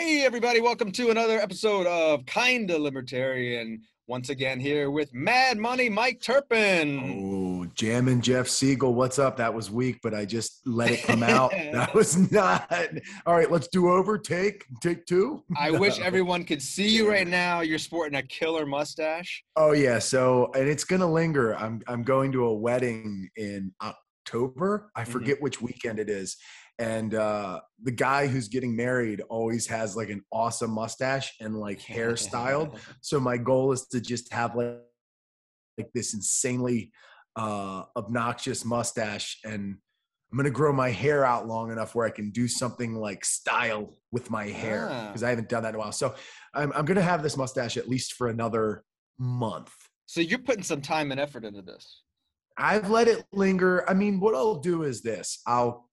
Hey, everybody, welcome to another episode of Kinda Libertarian. Once again, here with Mad Money Mike Turpin. Oh, jamming Jeff Siegel. What's up? That was weak, but I just let it come out. that was not. All right, let's do over. Take, take two. I wish everyone could see you right now. You're sporting a killer mustache. Oh yeah, so and it's gonna linger. I'm I'm going to a wedding in October. I Mhm. forget which weekend it is. And uh, the guy who's getting married always has like an awesome mustache and like hairstyled. So my goal is to just have like like this insanely uh, obnoxious mustache, and I'm gonna grow my hair out long enough where I can do something like style with my hair Ah. because I haven't done that in a while. So I'm I'm gonna have this mustache at least for another month. So you're putting some time and effort into this. I've let it linger. I mean, what I'll do is this: I'll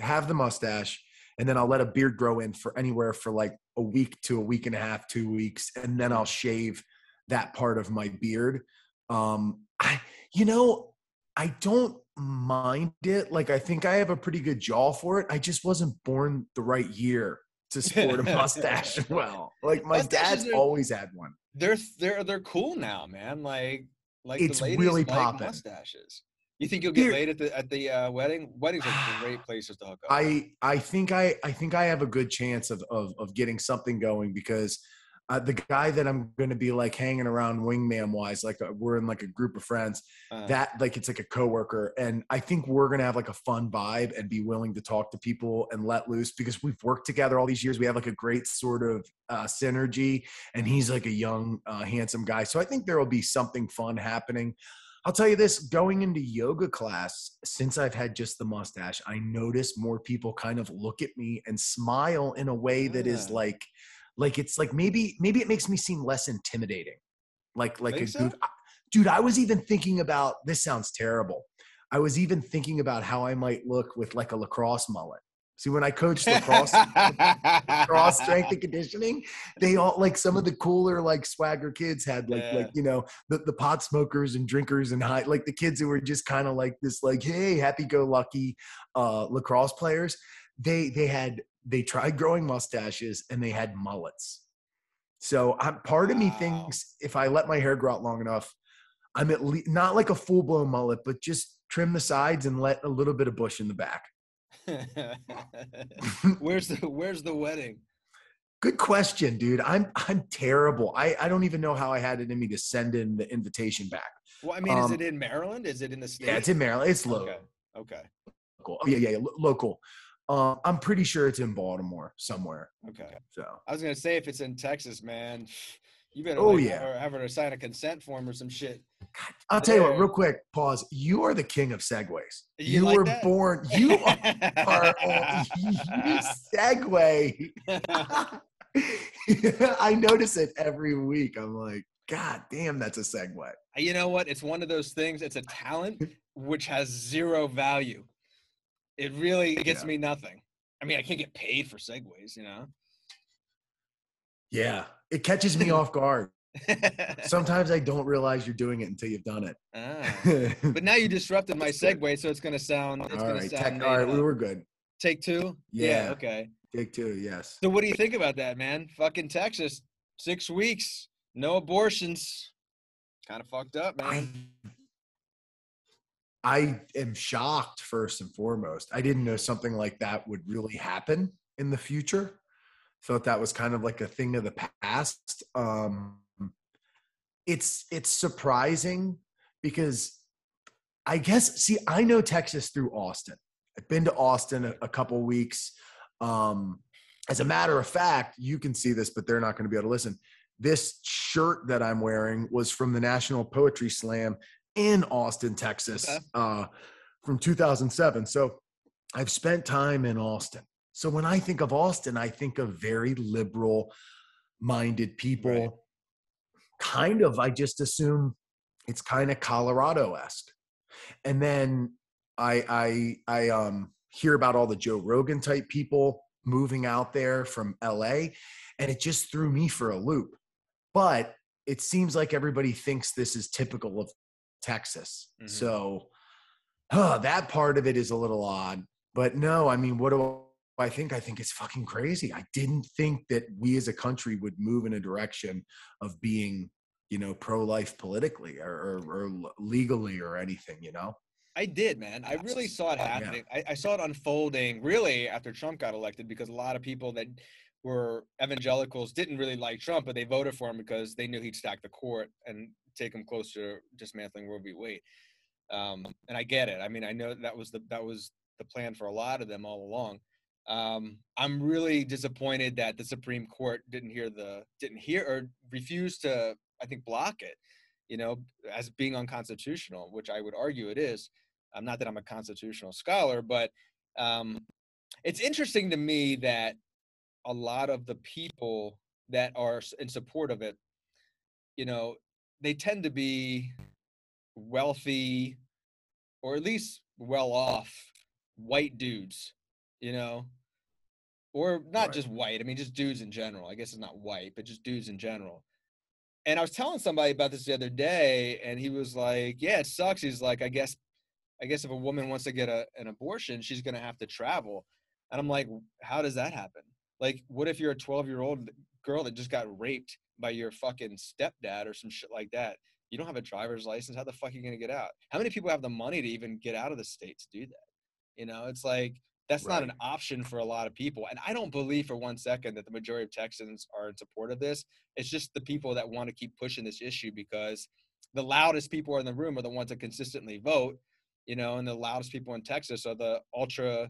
have the mustache, and then I'll let a beard grow in for anywhere for like a week to a week and a half, two weeks, and then I'll shave that part of my beard. Um, I, you know, I don't mind it. Like, I think I have a pretty good jaw for it. I just wasn't born the right year to sport a mustache well. Like, my Mustaches dad's are- always had one. They're they're they're cool now, man. Like like It's the ladies really like poppin'. mustaches. You think you'll get Here- laid at the at the uh, wedding? Weddings are great places to hook up. I I think I I think I have a good chance of of, of getting something going because uh, the guy that I'm going to be like hanging around wingman wise, like uh we're in like a group of friends Uh, that like it's like a coworker, and I think we're going to have like a fun vibe and be willing to talk to people and let loose because we've worked together all these years. We have like a great sort of uh, synergy, and he's like a young, uh, handsome guy, so I think there will be something fun happening. I'll tell you this going into yoga class, since I've had just the mustache, I notice more people kind of look at me and smile in a way that is Ah. like, like it's like maybe, maybe it makes me seem less intimidating. Like, like a so? good, dude, I was even thinking about this sounds terrible. I was even thinking about how I might look with like a lacrosse mullet. See, when I coached lacrosse, lacrosse strength and conditioning, they all like some of the cooler like swagger kids had like Yeah. like you know the, the pot smokers and drinkers and high like the kids who were just kind of like this like hey happy go lucky uh lacrosse players. They they had they tried growing mustaches and they had mullets. So I'm part of me thinks if I let my hair grow out long enough I'm at least not like a full blown mullet but just trim the sides and let a little bit of bush in the back where's the Where's the wedding? Good question, dude. I'm I'm terrible. I I don't even know how I had it in me to send in the invitation back. Well, I mean, is Um, it in Maryland? Is it in the state? Yeah, it's in Maryland. It's local. Okay. Okay. Oh, yeah, yeah, yeah, lo- local. Um, I'm pretty sure it's in Baltimore somewhere. Okay. So I was gonna say if it's in Texas, man, you better Oh, like, yeah. have her, have her to sign a consent form or some shit. I'll tell you what, real quick. Pause. You are the king of segues. You You, like were that? born. You are. oh, you segue. I notice it every week. I'm like, God damn, that's a segue. you know what? It's one of those things. It's a talent which has zero value. It really gets Yeah. me nothing. I mean, I can't get paid for segues, you know. Yeah, it catches me off guard. Sometimes I don't realize you're doing it until you've done it. Ah. But now you disrupted my segue, so it's gonna sound. It's all right, sound. tech, all right, we were good. Take two. Yeah. Okay. Take two, yes. So what do you think about that, man? Fucking Texas, six weeks, no abortions. Kind of fucked up, I, man. I am shocked first and foremost. I didn't know something like that would really happen in the future. Thought that was kind of like a thing of the past. Um, it's it's surprising because I guess see I know Texas through Austin. I've been to Austin a, a couple weeks. Um, as a matter of fact, you can see this, but they're not going to be able to listen. This shirt that I'm wearing was from the National Poetry Slam in Austin, Texas, Okay. uh, from 2007. So I've spent time in Austin. So when I think of Austin, I think of very liberal minded people. Right. Kind of, I just assume it's kind of Colorado esque. And then I, I, I, um, hear about all the Joe Rogan type people moving out there from LA, and it just threw me for a loop. But it seems like everybody thinks this is typical of Texas. Mhm. So huh, that part of it is a little odd. But no, I mean, what do I think I think it's fucking crazy. I didn't think that we as a country would move in a direction of being, you know, pro-life politically or, or, or legally or anything. You know. I did, man. I really saw it happening. Yeah. I, I, saw it unfolding really after Trump got elected because a lot of people that were evangelicals didn't really like Trump, but they voted for him because they knew he'd stack the court and take him close to dismantling Roe v. Wade. Um, and I get it. I mean, I know that was the that was the plan for a lot of them all along. Um, I'm really disappointed that the Supreme Court didn't hear the didn't hear or refused to I think block it, you know, as being unconstitutional, which I would argue it is. Um, not that I'm a constitutional scholar, but um, it's interesting to me that a lot of the people that are in support of it, you know, they tend to be wealthy or at least well off white dudes, you know, or not right. just white. I mean, just dudes in general. I guess it's not white, but just dudes in general. And I was telling somebody about this the other day, and he was like, "Yeah, it sucks." He's like, "I guess, I guess if a woman wants to get a, an abortion, she's gonna have to travel." And I'm like, "How does that happen?" Like, what if you're a 12 year old girl that just got raped by your fucking stepdad or some shit like that? You don't have a driver's license. How the fuck are you gonna get out? How many people have the money to even get out of the state to do that? You know, it's like that's right. not an option for a lot of people. And I don't believe for one second that the majority of Texans are in support of this. It's just the people that want to keep pushing this issue because the loudest people in the room are the ones that consistently vote, you know, and the loudest people in Texas are the ultra,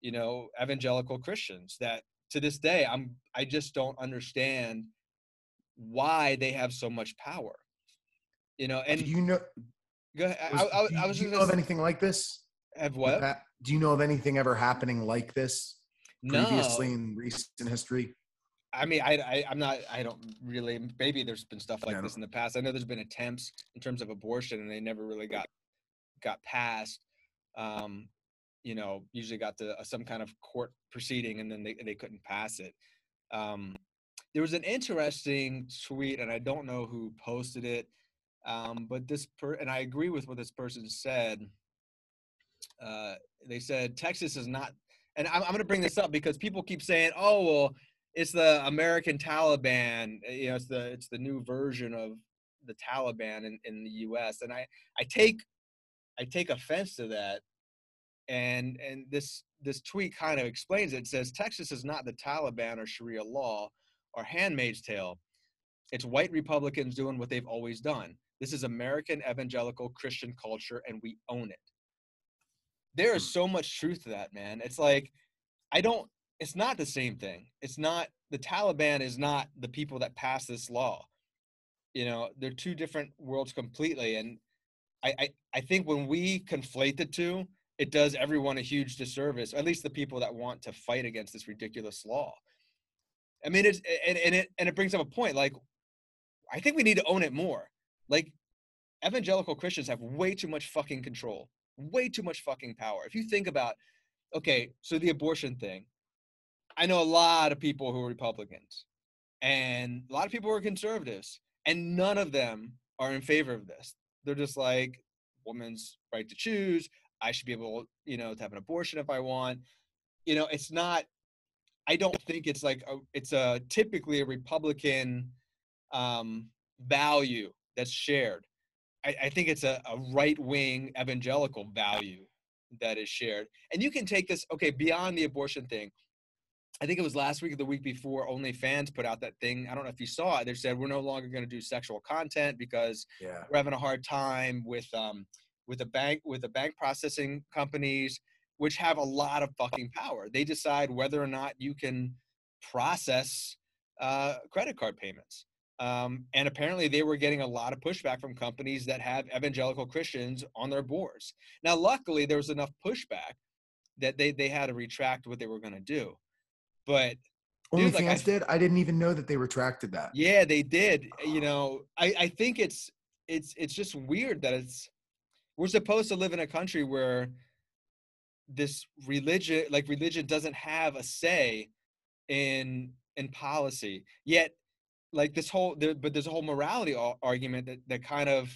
you know, evangelical Christians that to this day i'm i just don't understand why they have so much power you know and do you know go ahead. I, I, I, was do you know of anything like this have what do you know of anything ever happening like this previously no. in recent history I mean, I, I, am not, I don't really, maybe there's been stuff like this in the past. I know there's been attempts in terms of abortion and they never really got, got passed. Um, you know, usually got to uh, some kind of court proceeding and then they, they couldn't pass it. Um, there was an interesting tweet, and I don't know who posted it, um, but this per and I agree with what this person said. Uh, they said Texas is not, and I'm, I'm going to bring this up because people keep saying, "Oh, well, it's the American Taliban. Eh, you know, it's the it's the new version of the Taliban in, in the U.S." And I I take I take offense to that and and this this tweet kind of explains it. it says texas is not the taliban or sharia law or handmaid's tale it's white republicans doing what they've always done this is american evangelical christian culture and we own it there is hmm. so much truth to that man it's like i don't it's not the same thing it's not the taliban is not the people that pass this law you know they're two different worlds completely and I, I, I think when we conflate the two, it does everyone a huge disservice, at least the people that want to fight against this ridiculous law. I mean, it's and, and it and it brings up a point. Like, I think we need to own it more. Like, evangelical Christians have way too much fucking control, way too much fucking power. If you think about, okay, so the abortion thing, I know a lot of people who are Republicans, and a lot of people who are conservatives, and none of them are in favor of this. They're just like woman's right to choose. I should be able, you know, to have an abortion if I want. You know, it's not. I don't think it's like a, it's a typically a Republican um, value that's shared. I, I think it's a, a right wing evangelical value that is shared. And you can take this okay beyond the abortion thing. I think it was last week or the week before OnlyFans put out that thing. I don't know if you saw it. They said we're no longer going to do sexual content because yeah. we're having a hard time with um, with the bank with the bank processing companies which have a lot of fucking power they decide whether or not you can process uh, credit card payments um, and apparently they were getting a lot of pushback from companies that have evangelical christians on their boards now luckily there was enough pushback that they, they had to retract what they were going to do but OnlyFans like, I, did. I didn't even know that they retracted that. Yeah, they did. You know, I, I think it's it's it's just weird that it's we're supposed to live in a country where this religion like religion doesn't have a say in in policy yet like this whole there, but there's a whole morality argument that, that kind of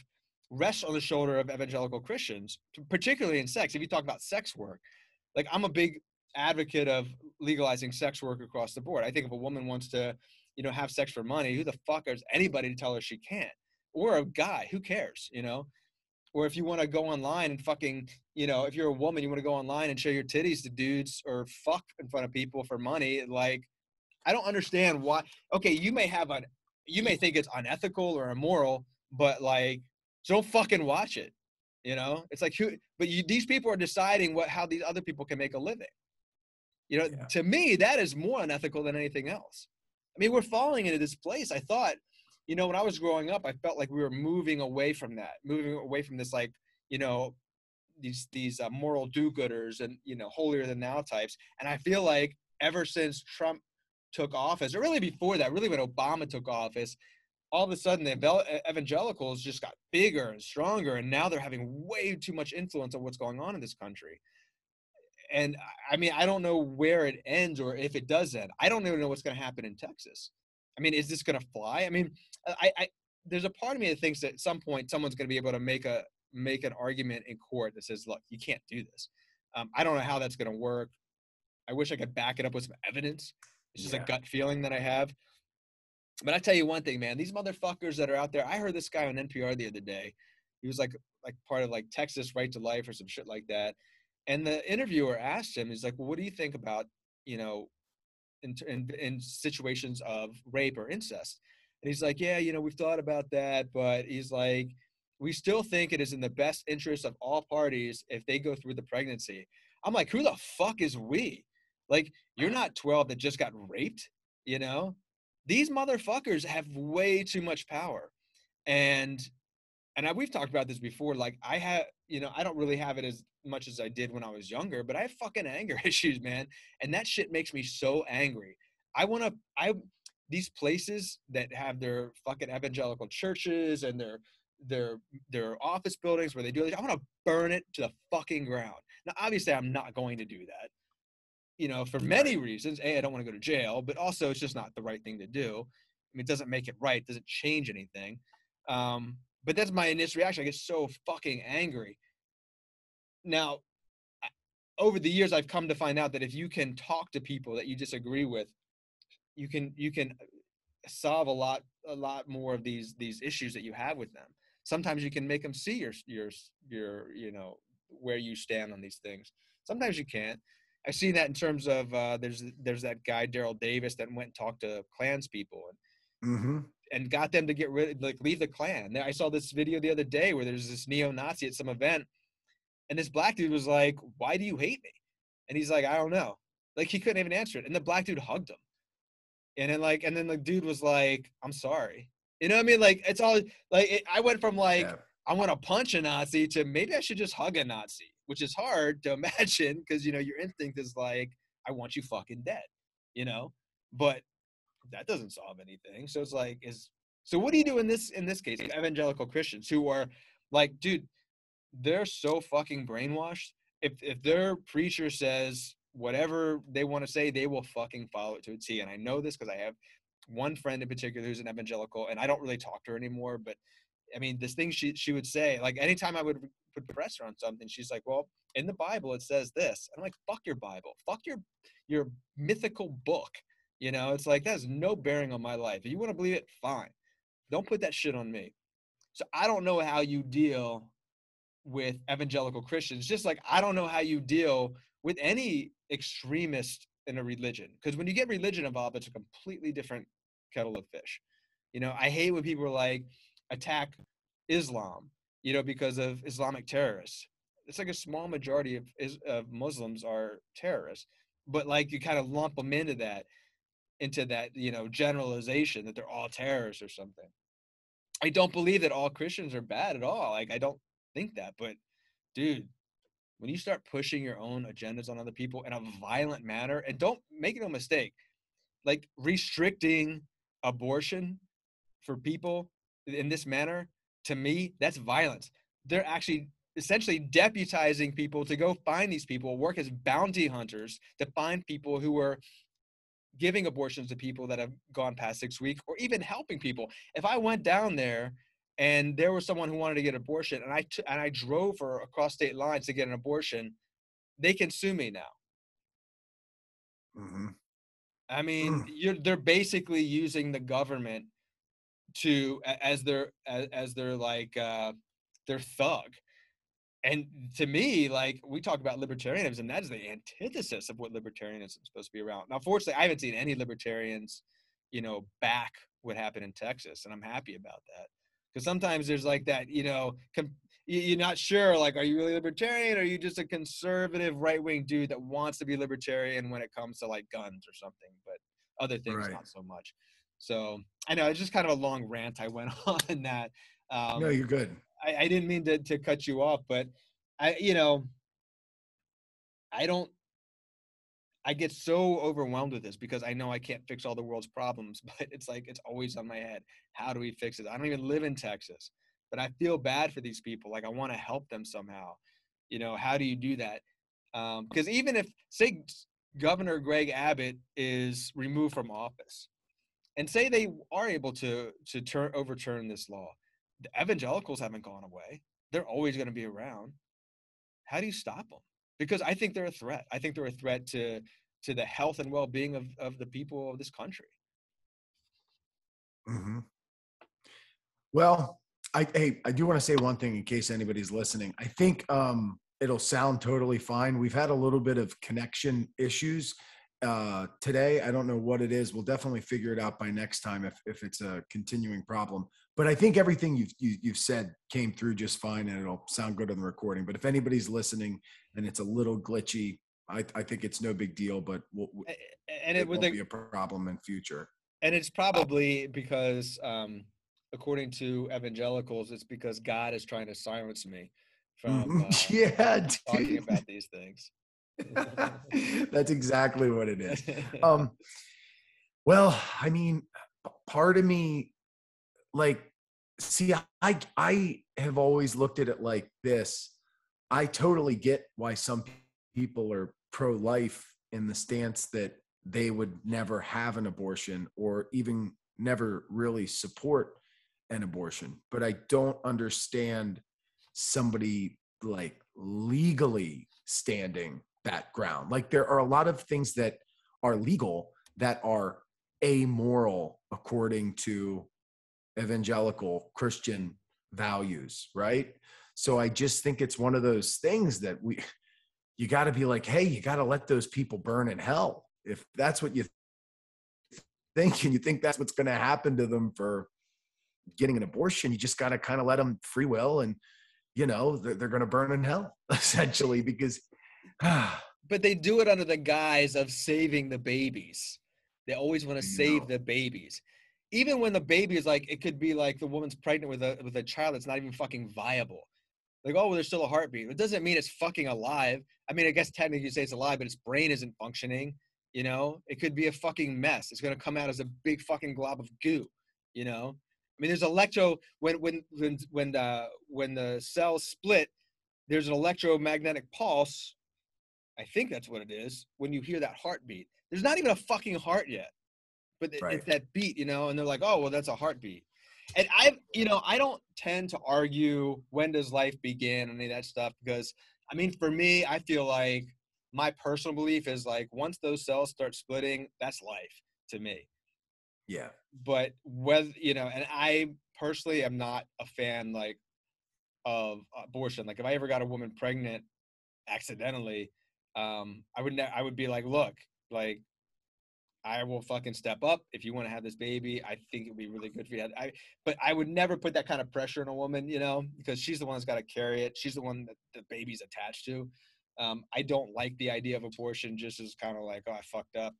rests on the shoulder of evangelical christians particularly in sex if you talk about sex work like i'm a big advocate of legalizing sex work across the board. I think if a woman wants to, you know, have sex for money, who the fuck is anybody to tell her she can't? Or a guy, who cares, you know? Or if you want to go online and fucking, you know, if you're a woman, you want to go online and show your titties to dudes or fuck in front of people for money, like I don't understand why. Okay, you may have an, you may think it's unethical or immoral, but like, don't fucking watch it. You know, it's like who, but you, these people are deciding what how these other people can make a living. You know, yeah. to me, that is more unethical than anything else. I mean, we're falling into this place. I thought, you know, when I was growing up, I felt like we were moving away from that, moving away from this, like, you know, these these uh, moral do-gooders and you know holier than thou types. And I feel like ever since Trump took office, or really before that, really when Obama took office, all of a sudden the evangelicals just got bigger and stronger, and now they're having way too much influence on what's going on in this country and I mean, I don't know where it ends or if it does end. I don't even know what's going to happen in Texas. I mean, is this going to fly? I mean, I, I there's a part of me that thinks that at some point someone's going to be able to make a make an argument in court that says, "Look, you can't do this." Um, I don't know how that's going to work. I wish I could back it up with some evidence. It's just yeah. a gut feeling that I have. But I tell you one thing, man, these motherfuckers that are out there. I heard this guy on NPR the other day. He was like like part of like Texas Right to Life or some shit like that and the interviewer asked him, he's like, well, what do you think about, you know, in, in, in situations of rape or incest? And he's like, yeah, you know, we've thought about that, but he's like, we still think it is in the best interest of all parties if they go through the pregnancy. I'm like, who the fuck is we? Like, you're uh-huh. not 12 that just got raped, you know? These motherfuckers have way too much power. And and I, we've talked about this before. Like I have, you know, I don't really have it as much as I did when I was younger, but I have fucking anger issues, man. And that shit makes me so angry. I want to, I, these places that have their fucking evangelical churches and their, their, their office buildings where they do this, I want to burn it to the fucking ground. Now, obviously, I'm not going to do that, you know, for many reasons. A, I don't want to go to jail, but also it's just not the right thing to do. I mean, it doesn't make it right, it doesn't change anything. Um, but that's my initial reaction. I get so fucking angry. Now, over the years, I've come to find out that if you can talk to people that you disagree with, you can you can solve a lot a lot more of these these issues that you have with them. Sometimes you can make them see your your your you know where you stand on these things. Sometimes you can't. I've seen that in terms of uh, there's there's that guy Daryl Davis that went and talked to Klans people and mm-hmm and got them to get rid like leave the Klan. I saw this video the other day where there's this neo-Nazi at some event, and this black dude was like, "Why do you hate me?" And he's like, "I don't know." Like he couldn't even answer it, and the black dude hugged him. And then like, and then the dude was like, "I'm sorry." You know what I mean? Like it's all like it, I went from like yeah. I want to punch a Nazi to maybe I should just hug a Nazi, which is hard to imagine because you know your instinct is like I want you fucking dead, you know. But that doesn't solve anything. So it's like, is so what do you do in this in this case? Evangelical Christians who are like, dude, they're so fucking brainwashed. If if their preacher says whatever they want to say, they will fucking follow it to a T. And I know this because I have one friend in particular who's an evangelical, and I don't really talk to her anymore. But I mean, this thing she she would say, like anytime I would put pressure on something, she's like, "Well, in the Bible it says this." And I'm like, "Fuck your Bible. Fuck your your mythical book." You know, it's like that has no bearing on my life. If you want to believe it, fine. Don't put that shit on me. So I don't know how you deal with evangelical Christians, just like I don't know how you deal with any extremist in a religion. Because when you get religion involved, it's a completely different kettle of fish. You know, I hate when people are like attack Islam, you know, because of Islamic terrorists. It's like a small majority of, of Muslims are terrorists, but like you kind of lump them into that into that you know generalization that they're all terrorists or something i don't believe that all christians are bad at all like i don't think that but dude when you start pushing your own agendas on other people in a violent manner and don't make no mistake like restricting abortion for people in this manner to me that's violence they're actually essentially deputizing people to go find these people work as bounty hunters to find people who are giving abortions to people that have gone past six weeks or even helping people. If I went down there and there was someone who wanted to get an abortion and I t- and I drove her across state lines to get an abortion, they can sue me now. Mm-hmm. I mean, mm. you're they're basically using the government to as their as, as their like uh their thug. And to me, like we talk about libertarianism, that is the antithesis of what libertarianism is supposed to be around. Now, fortunately, I haven't seen any libertarians, you know, back what happened in Texas, and I'm happy about that. Because sometimes there's like that, you know, com- you're not sure like are you really libertarian or are you just a conservative right-wing dude that wants to be libertarian when it comes to like guns or something but other things right. not so much so i know it's just kind of a long rant i went on that um, no you're good I, I didn't mean to, to cut you off but i you know i don't I get so overwhelmed with this because I know I can't fix all the world's problems, but it's like it's always on my head. How do we fix it? I don't even live in Texas but I feel bad for these people. Like I want to help them somehow. You know, how do you do that? Because um, even if, say, Governor Greg Abbott is removed from office, and say they are able to to turn overturn this law, the evangelicals haven't gone away. They're always going to be around. How do you stop them? Because I think they're a threat. I think they're a threat to to the health and well being of of the people of this country. Mm-hmm. Well, I hey, I do want to say one thing in case anybody's listening. I think um, it'll sound totally fine. We've had a little bit of connection issues uh, today. I don't know what it is. We'll definitely figure it out by next time if if it's a continuing problem. But I think everything you've you, have you have said came through just fine, and it'll sound good on the recording. But if anybody's listening and it's a little glitchy, I, I think it's no big deal. But we'll, and it, it won't be a problem in future. And it's probably because um, according to evangelicals, it's because God is trying to silence me from mm-hmm. uh, yeah, talking about these things. That's exactly what it is. Um, well, I mean, part of me, like, see, I I have always looked at it like this. I totally get why some people are pro-life in the stance that they would never have an abortion or even never really support an abortion, but I don't understand somebody like legally standing that ground. Like there are a lot of things that are legal that are amoral according to evangelical Christian values, right? So I just think it's one of those things that we you got to be like, "Hey, you got to let those people burn in hell." If that's what you think and you think that's what's going to happen to them for getting an abortion, you just got to kind of let them free will and, you know, they're, they're going to burn in hell essentially because. but they do it under the guise of saving the babies. They always want to save the babies. Even when the baby is like, it could be like the woman's pregnant with a with a child that's not even fucking viable. Like, oh, well, there's still a heartbeat. It doesn't mean it's fucking alive. I mean, I guess technically you say it's alive, but its brain isn't functioning. You know, it could be a fucking mess. It's gonna come out as a big fucking glob of goo. You know, I mean, there's electro when when when when the when the cells split, there's an electromagnetic pulse. I think that's what it is. When you hear that heartbeat, there's not even a fucking heart yet, but right. it's that beat, you know. And they're like, oh, well, that's a heartbeat. And I, you know, I don't tend to argue when does life begin, any of that stuff, because I mean, for me, I feel like my personal belief is like once those cells start splitting, that's life to me. Yeah. But whether you know, and I personally am not a fan like of abortion. Like if I ever got a woman pregnant accidentally, um, I would ne- I would be like, look, like I will fucking step up if you want to have this baby. I think it would be really good for you. I, but I would never put that kind of pressure on a woman, you know, because she's the one that's got to carry it. She's the one that the baby's attached to. Um, I don't like the idea of abortion just as kind of like, oh, I fucked up.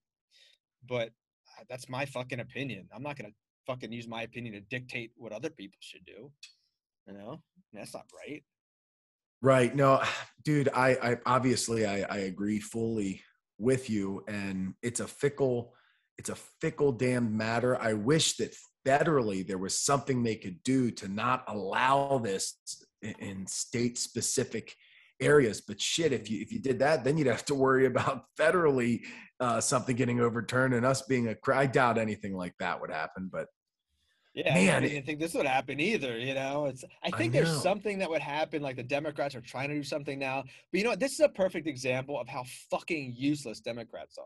But that's my fucking opinion. I'm not gonna fucking use my opinion to dictate what other people should do. You know, that's not right. Right. No, dude. I, I obviously I, I agree fully with you, and it's a fickle, it's a fickle damn matter. I wish that federally there was something they could do to not allow this in state specific areas. But shit, if you if you did that, then you'd have to worry about federally uh, something getting overturned and us being a. I doubt anything like that would happen. But yeah, man, I didn't think this would happen either. You know, it's. I think I there's something that would happen. Like the Democrats are trying to do something now, but you know what? This is a perfect example of how fucking useless Democrats are.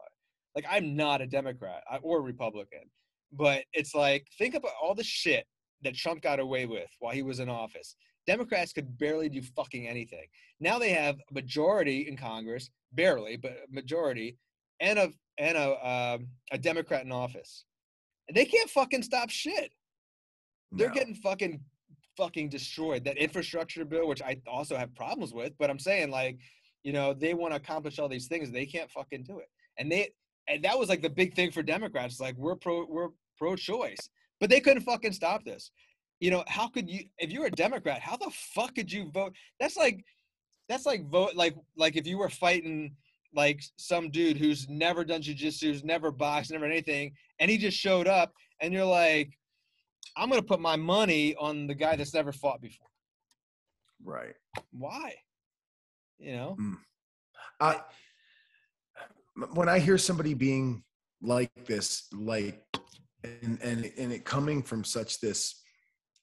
Like I'm not a Democrat or Republican, but it's like think about all the shit that Trump got away with while he was in office. Democrats could barely do fucking anything. Now they have a majority in Congress, barely, but a majority, and a and a um, a Democrat in office. And they can't fucking stop shit. They're no. getting fucking fucking destroyed. That infrastructure bill, which I also have problems with, but I'm saying like, you know, they want to accomplish all these things, they can't fucking do it. And they and that was like the big thing for Democrats. Like we're pro we're pro choice, but they couldn't fucking stop this. You know, how could you if you're a Democrat, how the fuck could you vote? That's like that's like vote like like if you were fighting like some dude who's never done jujitsu, who's never boxed, never anything, and he just showed up, and you're like, I'm gonna put my money on the guy that's never fought before. Right. Why? You know. Mm. I when I hear somebody being like this, like, and and and it coming from such this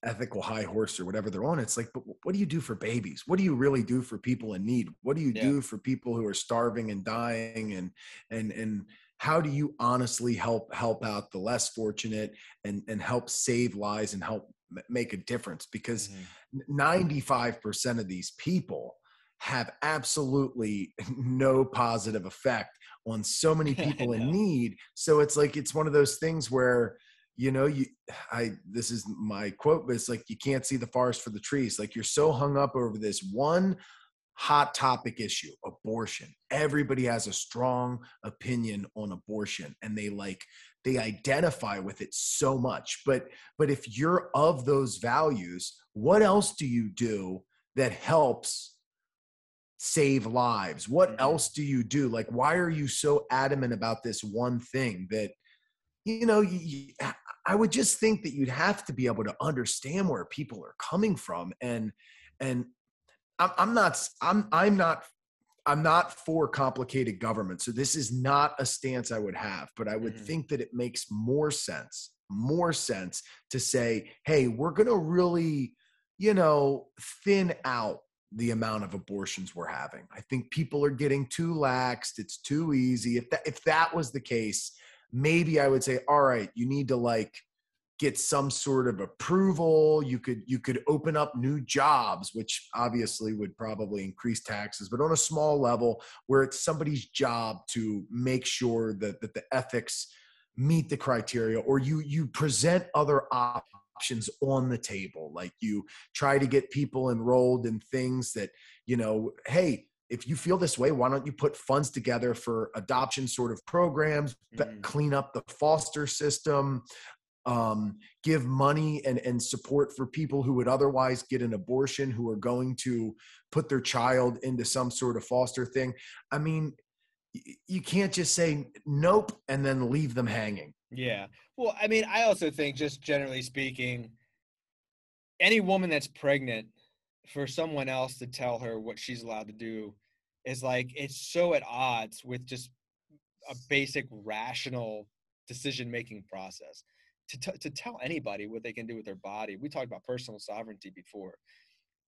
ethical high horse or whatever they're on it's like but what do you do for babies what do you really do for people in need what do you yeah. do for people who are starving and dying and and and how do you honestly help help out the less fortunate and and help save lives and help make a difference? Because mm-hmm. 95% of these people have absolutely no positive effect on so many people in need. So it's like it's one of those things where you know you i this is my quote but it's like you can't see the forest for the trees. Like you're so hung up over this one hot topic issue abortion. Everybody has a strong opinion on abortion and they like they identify with it so much. But but if you're of those values what else do you do that helps save lives? What mm-hmm. else do you do? Like why are you so adamant about this one thing that you know you, I would just think that you'd have to be able to understand where people are coming from, and and I'm, I'm not I'm I'm not I'm not for complicated government, so this is not a stance I would have. But I would mm-hmm. think that it makes more sense, more sense to say, hey, we're going to really, you know, thin out the amount of abortions we're having. I think people are getting too laxed. It's too easy. If that if that was the case, maybe I would say, all right, you need to like get some sort of approval you could you could open up new jobs which obviously would probably increase taxes but on a small level where it's somebody's job to make sure that, that the ethics meet the criteria or you you present other options on the table like you try to get people enrolled in things that you know hey if you feel this way, why don't you put funds together for adoption sort of programs, mm. clean up the foster system, um, give money and, and support for people who would otherwise get an abortion, who are going to put their child into some sort of foster thing. I mean, you can't just say nope and then leave them hanging. Yeah. Well, I mean, I also think, just generally speaking, any woman that's pregnant for someone else to tell her what she's allowed to do is like it's so at odds with just a basic rational decision making process to, t- to tell anybody what they can do with their body we talked about personal sovereignty before.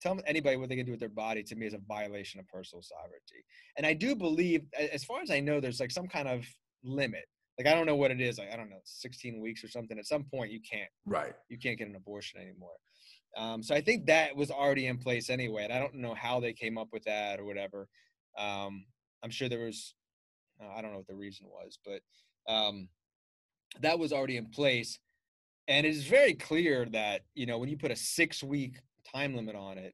Tell anybody what they can do with their body to me is a violation of personal sovereignty. And i do believe as far as i know there's like some kind of limit. Like i don't know what it is like, i don't know 16 weeks or something. At some point you can't right. you can't get an abortion anymore. Um, so I think that was already in place anyway, and I don't know how they came up with that or whatever. Um, I'm sure there was, uh, I don't know what the reason was, but um, that was already in place, and it is very clear that you know when you put a six week time limit on it,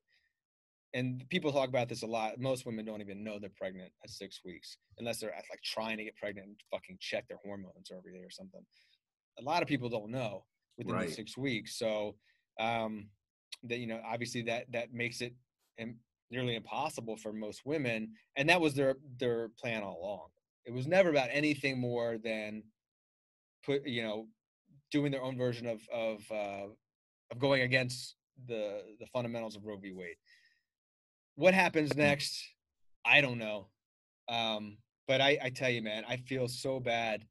and people talk about this a lot. Most women don't even know they're pregnant at six weeks unless they're like trying to get pregnant and fucking check their hormones every day or something. A lot of people don't know within right. the six weeks, so um, that you know obviously that that makes it nearly impossible for most women and that was their their plan all along it was never about anything more than put you know doing their own version of of uh, of going against the the fundamentals of Roe v. Wade. What happens next? I don't know. Um, but I, I tell you, man, I feel so bad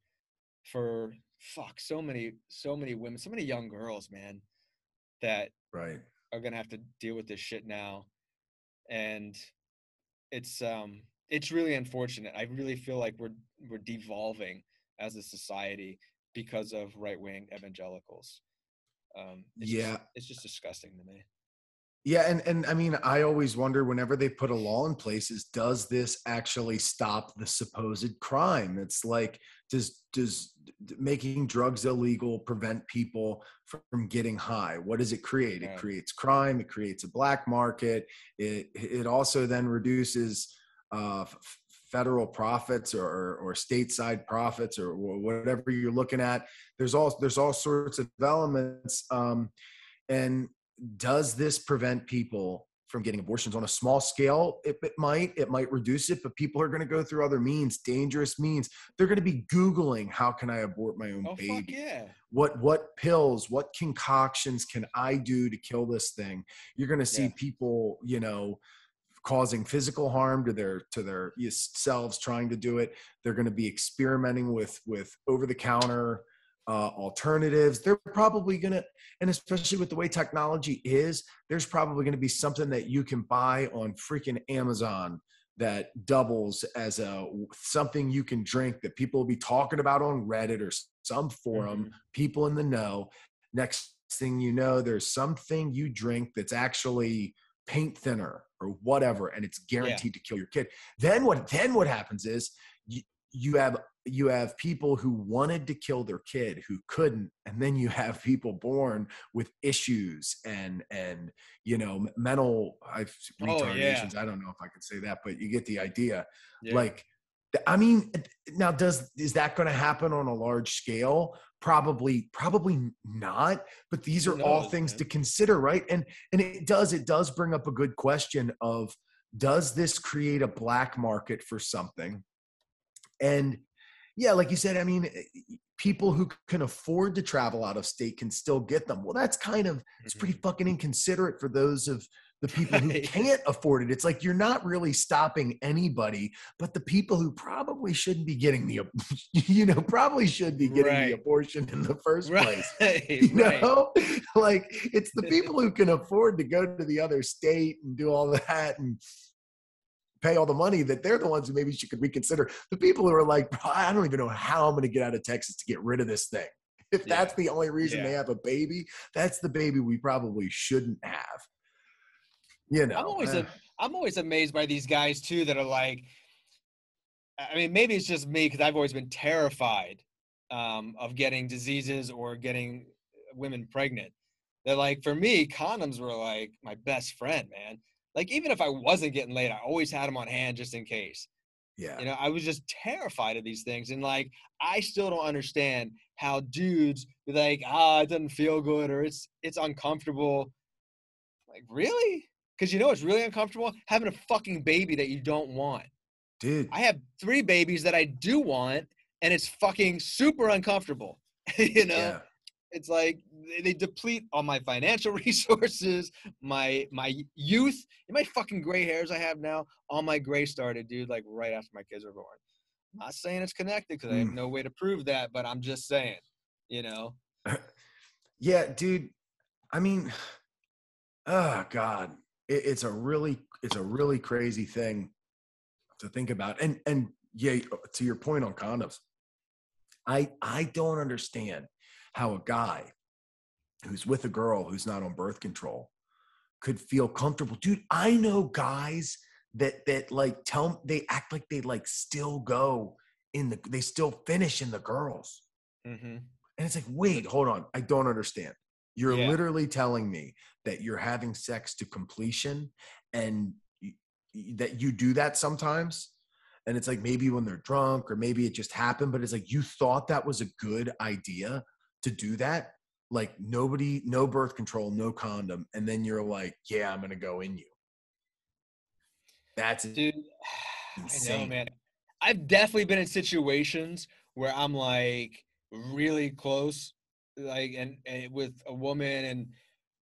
for fuck so many so many women, so many young girls, man, that right are gonna have to deal with this shit now, and it's um it's really unfortunate. I really feel like we're we're devolving as a society because of right wing evangelicals. Um, it's yeah, just, it's just disgusting to me. Yeah, and and I mean, I always wonder whenever they put a law in place, is does this actually stop the supposed crime? It's like does does making drugs illegal prevent people from getting high? What does it create? It creates crime. It creates a black market. It it also then reduces uh, federal profits or, or stateside profits or whatever you're looking at. There's all there's all sorts of elements. Um, and does this prevent people from getting abortions on a small scale it, it, might it might reduce it but people are going to go through other means dangerous means they're going to be googling how can i abort my own oh, baby yeah. what what pills what concoctions can i do to kill this thing you're going to see yeah. people you know causing physical harm to their to their selves trying to do it they're going to be experimenting with with over the counter uh, alternatives. They're probably going to, and especially with the way technology is, there's probably going to be something that you can buy on freaking Amazon that doubles as a something you can drink that people will be talking about on Reddit or some forum. Mm-hmm. People in the know. Next thing you know, there's something you drink that's actually paint thinner or whatever, and it's guaranteed yeah. to kill your kid. Then what? Then what happens is you, you have you have people who wanted to kill their kid who couldn't and then you have people born with issues and and you know mental I've, retardations oh, yeah. i don't know if i can say that but you get the idea yeah. like i mean now does is that going to happen on a large scale probably probably not but these are knows, all things man. to consider right and and it does it does bring up a good question of does this create a black market for something and yeah, like you said, I mean, eh, people who can afford to travel out of state can still get them. Well, that's kind of it's pretty mm-hmm. fucking inconsiderate for those of the people who can't afford it. It's like you're not really stopping anybody, but the people who probably shouldn't be getting the, you know, probably should be getting right. the abortion in the first right. place. You know, like it's the people who can afford to go to the other state and do all that and pay all the money that they're the ones who maybe she could reconsider. The people who are like, I don't even know how I'm going to get out of Texas to get rid of this thing. If yeah. that's the only reason yeah. they have a baby, that's the baby we probably shouldn't have. You know, I'm always uh, a, I'm always amazed by these guys too that are like, I mean, maybe it's just me because I've always been terrified um, of getting diseases or getting women pregnant. They're like, for me, condoms were like my best friend, man like even if I wasn't getting laid, I always had them on hand just in case. Yeah. You know, I was just terrified of these things. And like I still don't understand how dudes be like, ah, it doesn't feel good or it's it's uncomfortable. Like, really? Because you know it's really uncomfortable? Having a fucking baby that you don't want. Dude. I have three babies that I do want, and it's fucking super uncomfortable. you know? Yeah it's like they deplete all my financial resources, my my youth, and my fucking gray hairs I have now. All my gray started, dude, like right after my kids were born. I'm not saying it's connected because mm. I have hmm. no way to prove that, but I'm just saying, you know. yeah, dude. I mean, oh god, it, it's a really it's a really crazy thing to think about, and and yeah, to your point on condoms, I I don't understand how a guy who's with a girl who's not on birth control could feel comfortable. Dude, I know guys that that like tell they act like they like still go in the they still finish in the girls. Mm-hmm. And it's like, wait, hold on. I don't understand. You're yeah. literally telling me that you're having sex to completion and that you do that sometimes. And it's like maybe when they're drunk or maybe it just happened, but it's like you thought that was a good idea to do that like nobody no birth control no condom and then you're like yeah i'm gonna go in you that's dude insane. i know man i've definitely been in situations where i'm like really close like and, and with a woman and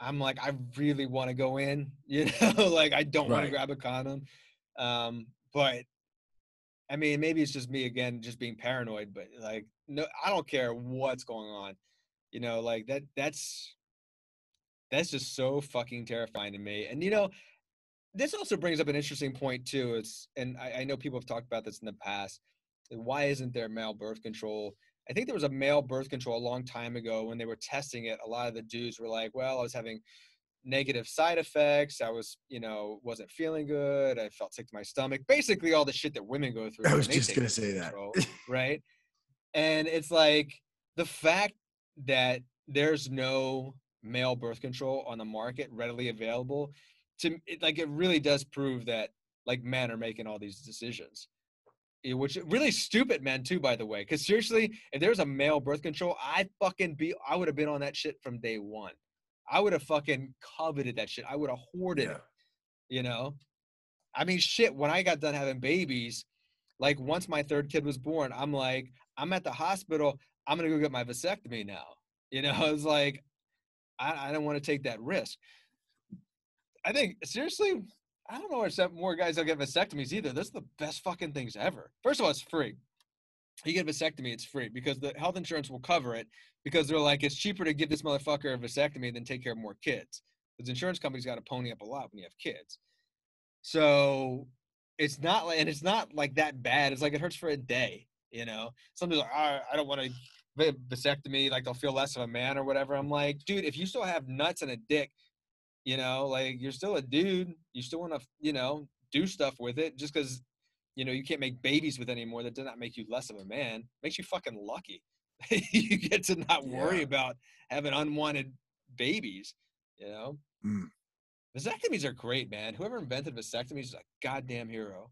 i'm like i really want to go in you know like i don't right. want to grab a condom um but I mean, maybe it's just me again, just being paranoid, but like, no, I don't care what's going on. You know, like that, that's, that's just so fucking terrifying to me. And, you know, this also brings up an interesting point too. It's, and I, I know people have talked about this in the past. why isn't there male birth control? I think there was a male birth control a long time ago when they were testing it. A lot of the dudes were like, "Well, I was having negative side effects. I was, you know, wasn't feeling good. I felt sick to my stomach. Basically, all the shit that women go through. I was just gonna say control, that, right? And it's like the fact that there's no male birth control on the market readily available to it, like it really does prove that like men are making all these decisions Eh, which really stupid men too by the way because seriously if there was a male birth control i fucking be i would have been on that shit from day one. I would have fucking coveted that shit. I would have hoarded yeah. it you know? I mean shit when i got done having babies like once my third kid was born i'm like i'm at the hospital i'm gonna go get my vasectomy now. You know I was like i, I don't want to take that risk. I think seriously I don't know if more guys will get vasectomies either. That's the best fucking things ever. First of all, it's free. You get a vasectomy, it's free because the health insurance will cover it because they're like, it's cheaper to give this motherfucker a vasectomy than take care of more kids. Because insurance companies got to pony up a lot when you have kids. So it's not like, and it's not like that bad. It's like it hurts for a day, you know? Somebody's like, oh, I don't want to vasectomy, like they'll feel less of a man or whatever. I'm like, dude, if you still have nuts and a dick, you know, like you're still a dude. You still want to, you know, do stuff with it. Just because, you know, you can't make babies with anymore, that does not make you less of a man. Makes you fucking lucky. you get to not worry yeah. about having unwanted babies. You know, mm. vasectomies are great, man. Whoever invented vasectomies is a goddamn hero.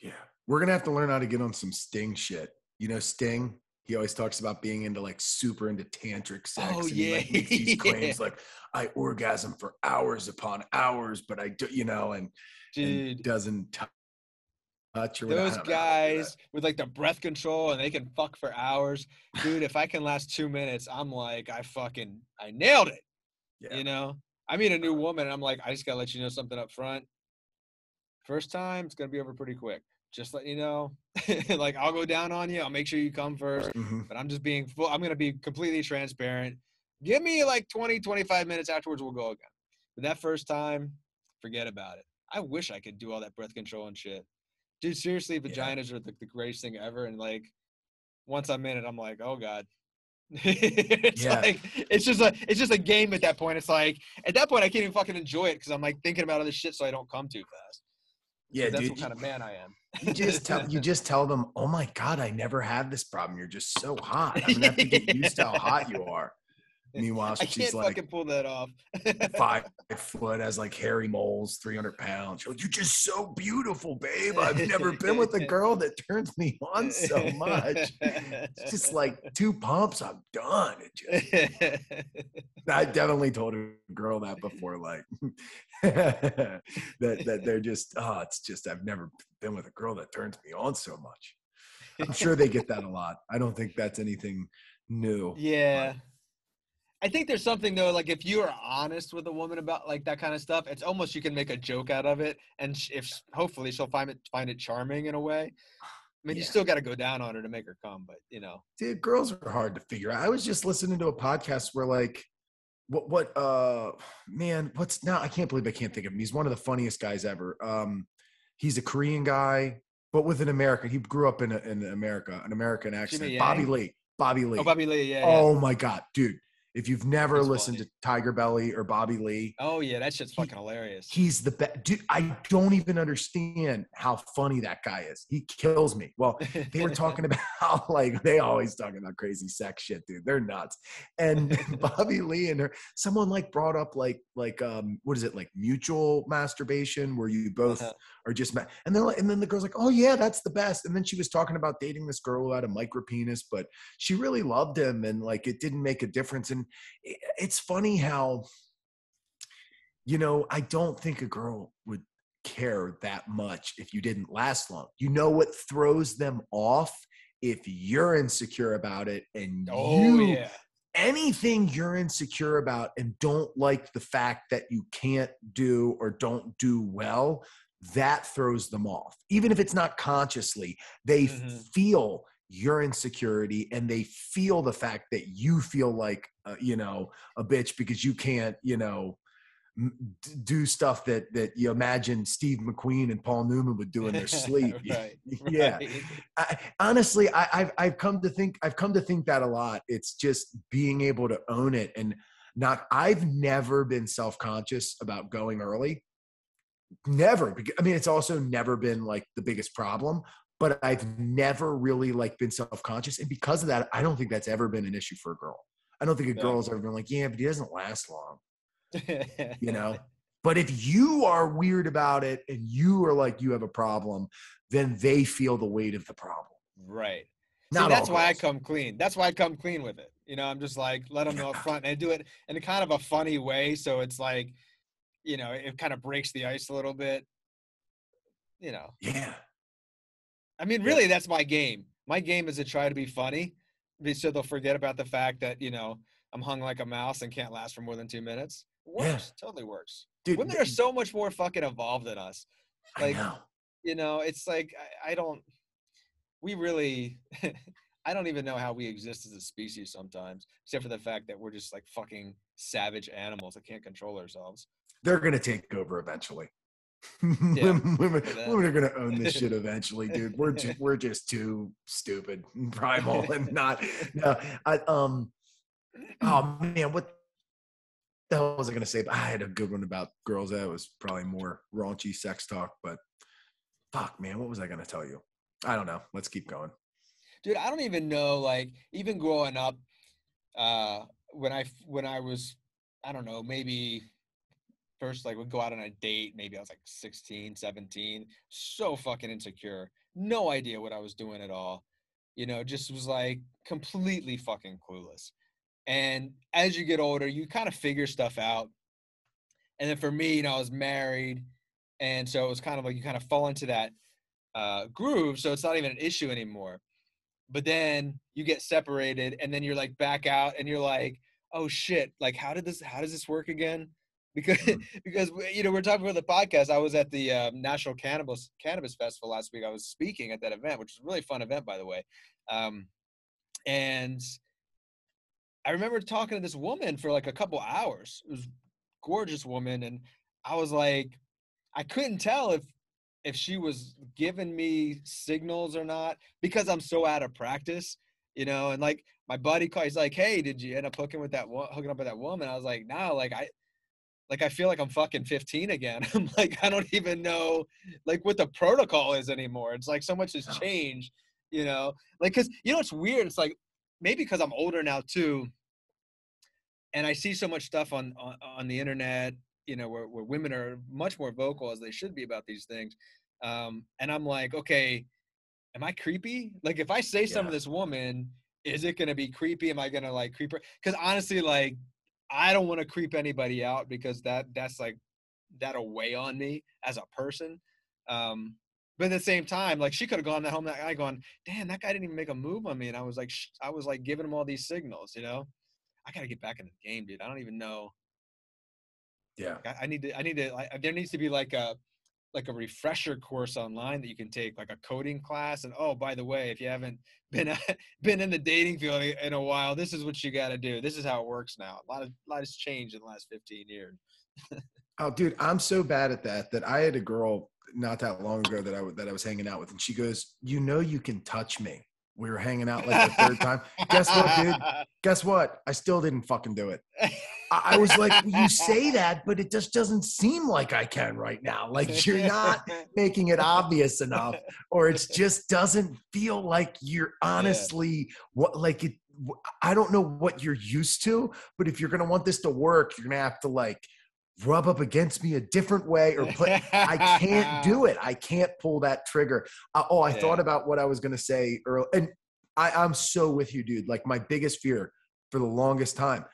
Yeah, we're gonna have to learn how to get on some Sting shit. You know, Sting he always talks about being into like super into tantric sex. Oh and yeah, he, like, these claims like I orgasm for hours upon hours, but I do, you know, and, Dude. and doesn't touch or those guys with like the breath control and they can fuck for hours, dude. if I can last two minutes, I'm like I fucking I nailed it. Yeah. You know, I meet a new woman and I'm like I just gotta let you know something up front. First time, it's gonna be over pretty quick just let you know. like I'll go down on you. I'll make sure you come 1st mm-hmm. But I'm just being full. I'm gonna be completely transparent. Give me like 20, 25 minutes afterwards. We'll go again. But that first time, forget about it. I wish I could do all that breath control and shit. Dude, seriously, vaginas yeah. are the, the greatest thing ever. And like, once I'm in it, I'm like, oh god. it's yeah. like it's just a it's just a game at that point. It's like at that point I can't even fucking enjoy it because I'm like thinking about other shit so I don't come too fast. Yeah, that's dude, what kind of man I am. You just tell you just tell them, oh my god, I never had this problem. You're just so hot. I'm gonna have to get used to how hot you are. Meanwhile, I she's like I can't like fucking pull that off. five foot, has like hairy moles, 300 pounds. You're just so beautiful, babe. I've never been with a girl that turns me on so much. It's just like two pumps, I'm done. Just, I definitely told a girl that before, like that that they're just oh, it's just I've never been with a girl that turns me on so much. I'm sure they get that a lot. I don't think that's anything new. Yeah. But I think there's something though, like if you are honest with a woman about like that kind of stuff, it's almost you can make a joke out of it, and if hopefully she'll find it find it charming in a way. I mean, yeah. you still got to go down on her to make her come, but you know, dude, girls are hard to figure out. I was just listening to a podcast where like, what what uh man, what's now? I can't believe I can't think of him. He's one of the funniest guys ever. Um, he's a Korean guy, but with an American. He grew up in a, in America, an American accent. Bobby oh, Lee. Bobby Lee. Oh, Bobby Lee. Yeah. Oh yeah. my god, dude if you've never He's listened funny. to TigerBelly or Bobby Lee, oh yeah, that shit's fucking hilarious. He's the best. Dude, I don't even understand how funny that guy is. He kills me. Well, they were talking about like they always talking about crazy sex shit, dude. They're nuts. And Bobby Lee and her, someone like brought up like like um what is it like mutual masturbation where you both uh-huh. are just ma- and then and then the girl's like, oh yeah, that's the best. And then she was talking about dating this girl who had a micro penis, but she really loved him and like it didn't make a difference. And it's funny how you know i don't think a girl would care that much if you didn't last long you know what throws them off if you're insecure about it and oh, you yeah. anything you're insecure about and don't like the fact that you can't do or don't do well that throws them off even if it's not consciously they mm-hmm. feel your insecurity and they feel the fact that you feel like uh, you know a bitch because you can't you know do stuff that that you imagine Steve McQueen and Paul Newman would do in their sleep. right, yeah. Right. I, honestly, I, have I've come to think I've come to think that a lot. It's just being able to own it and not. I've never been self conscious about going early. Never. I mean, it's also never been like the biggest problem, but I've never really like been self conscious, and because of that, I don't think that's ever been an issue for a girl. I don't think a girl's ever been like, yeah, but he doesn't last long you know but if you are weird about it and you are like you have a problem then they feel the weight of the problem right See, that's why I come clean. That's why I come clean with it. You know, I'm just like, let them know up front. And I do it in a kind of a funny way. So it's like, you know, it kind of breaks the ice a little bit. You know. Yeah. I mean, really, that's my game. My game is to try to be funny so they'll forget about the fact that, you know, I'm hung like a mouse and can't last for more than two minutes. Works. Yeah. Totally works. Dude, Women are so much more fucking evolved than us. Like, know. you know, it's like I, I don't. We really. I don't even know how we exist as a species sometimes, except for the fact that we're just like fucking savage animals that can't control ourselves. They're gonna take over eventually. Yeah, women, women, women, are gonna own this shit eventually, dude. We're just we're just too stupid, primal, and not. No, I um. Oh man, what the hell was I going to say? I had a good one about girls. That was probably more raunchy sex talk, but fuck, man, what was I going to tell you? I don't know. Let's keep going. Dude, I don't even know. Like, even growing up, uh, when I when I was, I don't know, maybe first like would go out on a date. Maybe I was like 16, 17. So fucking insecure. No idea what I was doing at all. You know, just was like completely fucking clueless. And as you get older, you kind of figure stuff out. And then for me, you know, I was married. And so it was kind of like you kind of fall into that uh, groove. So it's not even an issue anymore. But then you get separated and then you're like back out and you're like, oh shit, like how did this, how does this work again? Because, mm-hmm. because you know, we're talking about the podcast. I was at the uh, National Cannabis Cannabis Festival last week. I was speaking at that event, which was a really fun event, by the way. Um, and I remember talking to this woman for like a couple hours. It was gorgeous woman, and I was like, I couldn't tell if if she was giving me signals or not because I'm so out of practice, you know. And like my buddy called, he's like, "Hey, did you end up hooking with that hooking up with that woman?" I was like, "No, like I." Like I feel like I'm fucking 15 again. I'm like I don't even know like what the protocol is anymore. It's like so much has changed, you know. Like cuz you know it's weird. It's like maybe because I'm older now too, and I see so much stuff on on, on the internet, you know, where, where women are much more vocal as they should be about these things, um, and I'm like, okay, am I creepy? Like, if I say yeah. something to this woman, is it gonna be creepy? Am I gonna like creep her? Because honestly, like, I don't want to creep anybody out because that that's like that'll weigh on me as a person. Um, but at the same time, like she could have gone that home that guy going, damn, that guy didn't even make a move on me, and I was like, sh- I was like giving him all these signals, you know. I gotta get back in the game, dude. I don't even know. Yeah, I, I need to. I need to. I, there needs to be like a like a refresher course online that you can take, like a coding class. And oh, by the way, if you haven't been been in the dating field in a while, this is what you got to do. This is how it works now. A lot of a lot has changed in the last fifteen years. oh, dude, I'm so bad at that that I had a girl not that long ago that I that I was hanging out with, and she goes, "You know, you can touch me." We were hanging out like the third time. Guess what, dude? Guess what? I still didn't fucking do it. I, was like, you say that, but it just doesn't seem like I can right now. Like you're not making it obvious enough, or it just doesn't feel like you're honestly what like it. I don't know what you're used to, but if you're gonna want this to work, you're gonna have to like rub up against me a different way or put i can't do it. I can't pull that trigger. Uh, oh i yeah. thought about what i was going to say earlier and I, i'm so with you dude. Like my biggest fear for the longest time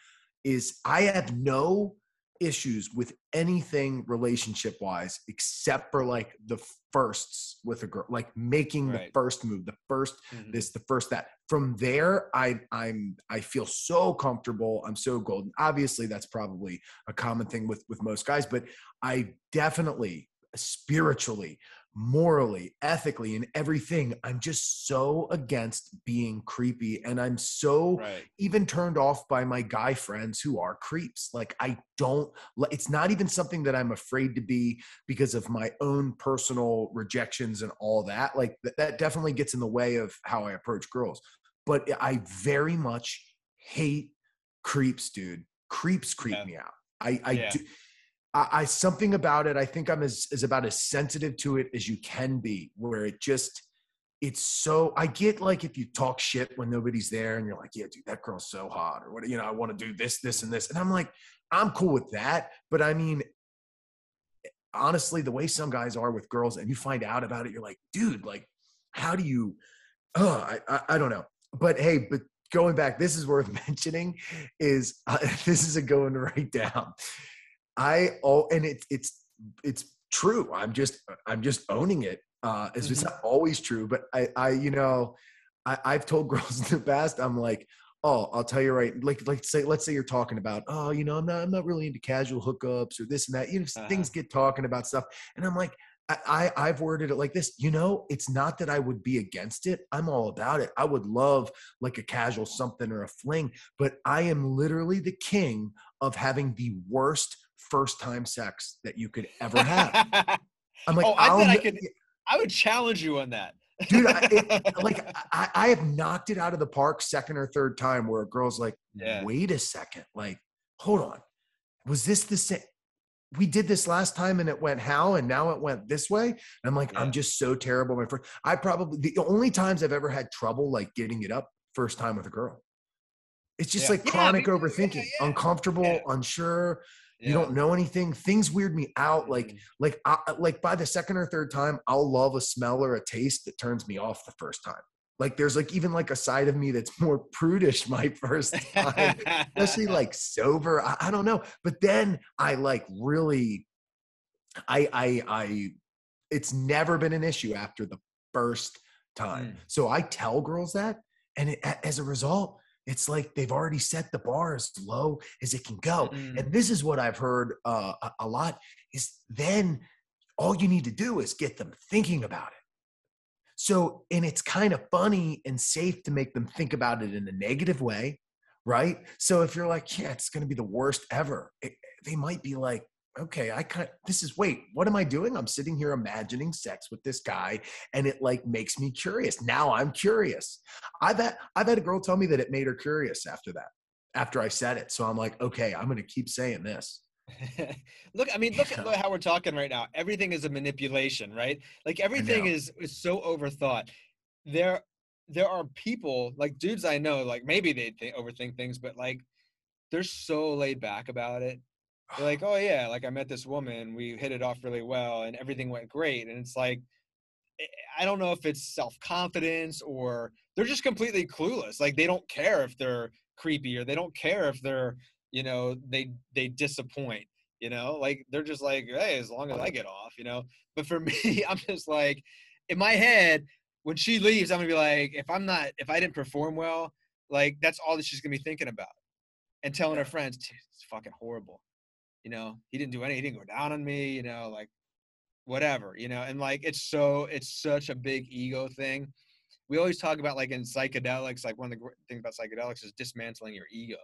is i have no issues with anything relationship wise except for like the firsts with a girl like making right. the first move the 1st mm-hmm. this the first that from there i i'm i feel so comfortable i'm so golden obviously that's probably a common thing with with most guys but i definitely spiritually morally, ethically, and everything, I'm just so against being creepy. And I'm so Right. even turned off by my guy friends who are creeps. Like, I don't, it's not even something that I'm afraid to be because of my own personal rejections and all that. Like, th- that definitely gets in the way of how I approach girls. But I very much hate creeps, dude. Creeps creep Yeah. me out. I, I Yeah. do. I, I something about it. I think I'm as is about as sensitive to it as you can be. Where it just, it's so. I get like if you talk shit when nobody's there, and you're like, "Yeah, dude, that girl's so hot," or what, you know, I want to do this, this, and this, and I'm like, I'm cool with that. But I mean, honestly, the way some guys are with girls, and you find out about it, you're like, dude, like, how do you? Oh, I, I, I don't know. But hey, but going back, this is worth mentioning. Is uh, this is a going write down? I oh, and it's it's it's true. I'm just I'm just owning it. Uh, it's it's not always true, but I I you know I I've told girls in the past. I'm like. Oh, I'll tell you right. Like, like say, let's say you're talking about, oh, you know, I'm not, I'm not really into casual hookups or this and that. You know, Uh-huh. things get talking about stuff, and I'm like, I, I I've worded it like this. You know, it's not that I would be against it. I'm all about it. I would love like a casual something or a fling, but I am literally the king of having the worst first time sex that you could ever have. I'm like, oh, I I'll bet I could. I would challenge you on that, dude. I, it, like I, I have knocked it out of the park second or third time where a girl's like, Yeah. wait a second, like, hold on, was this the same? We did this last time and it went how, and now it went this way. And I'm like, Yeah. I'm just so terrible. My first, I probably the only times I've ever had trouble like getting it up first time with a girl. It's just Yeah. like chronic overthinking, Yeah, yeah. Yeah. You don't know anything. Things weird me out. Like Mhm. like I, like by the second or third time i'll love a smell or a taste that turns me off the first time like there's like even like a side of me that's more prudish my first time especially like sober I, I don't know but then i like really i i i it's never been an issue after the first time Mm. so i tell girls that and it, as a result it's like they've already set the bar as low as it can go. Mm. and this is what i've heard uh, a, a lot is then all you need to do is get them thinking about it. So and it's kind of funny and safe to make them think about it in a negative way right? So if you're like yeah it's going to be the worst ever it, they might be like okay i kind of, this is wait what am i doing i'm sitting here imagining sex with this guy and it like makes me curious now i'm curious i've had i've had a girl tell me that it made her curious after that after i said it so i'm like okay i'm going to keep saying this look, I mean, look at Yeah. look how we're talking right now. Everything is a manipulation, right? Like everything is is so overthought. There, there are people like dudes I know, like maybe they th- overthink things, but like they're so laid back about it. They're like, oh yeah, like I met this woman, we hit it off really well, and everything went great. And it's like, I- I don't know if it's self confidence or they're just completely clueless. Like they don't care if they're creepy or they don't care if they're, you know, they they disappoint. You know, like they're just like, hey, as long as I get off, you know. But for me, I'm just like, in my head, when she leaves, I'm gonna be like, if I'm not, if I didn't perform well, like that's all that she's gonna be thinking about, and telling her friends, it's fucking horrible. You know, he didn't do anything, he didn't go down on me. You know, like whatever. You know, and like it's so it's such a big ego thing. We always talk about like in psychedelics, like one of the things about psychedelics is dismantling your ego.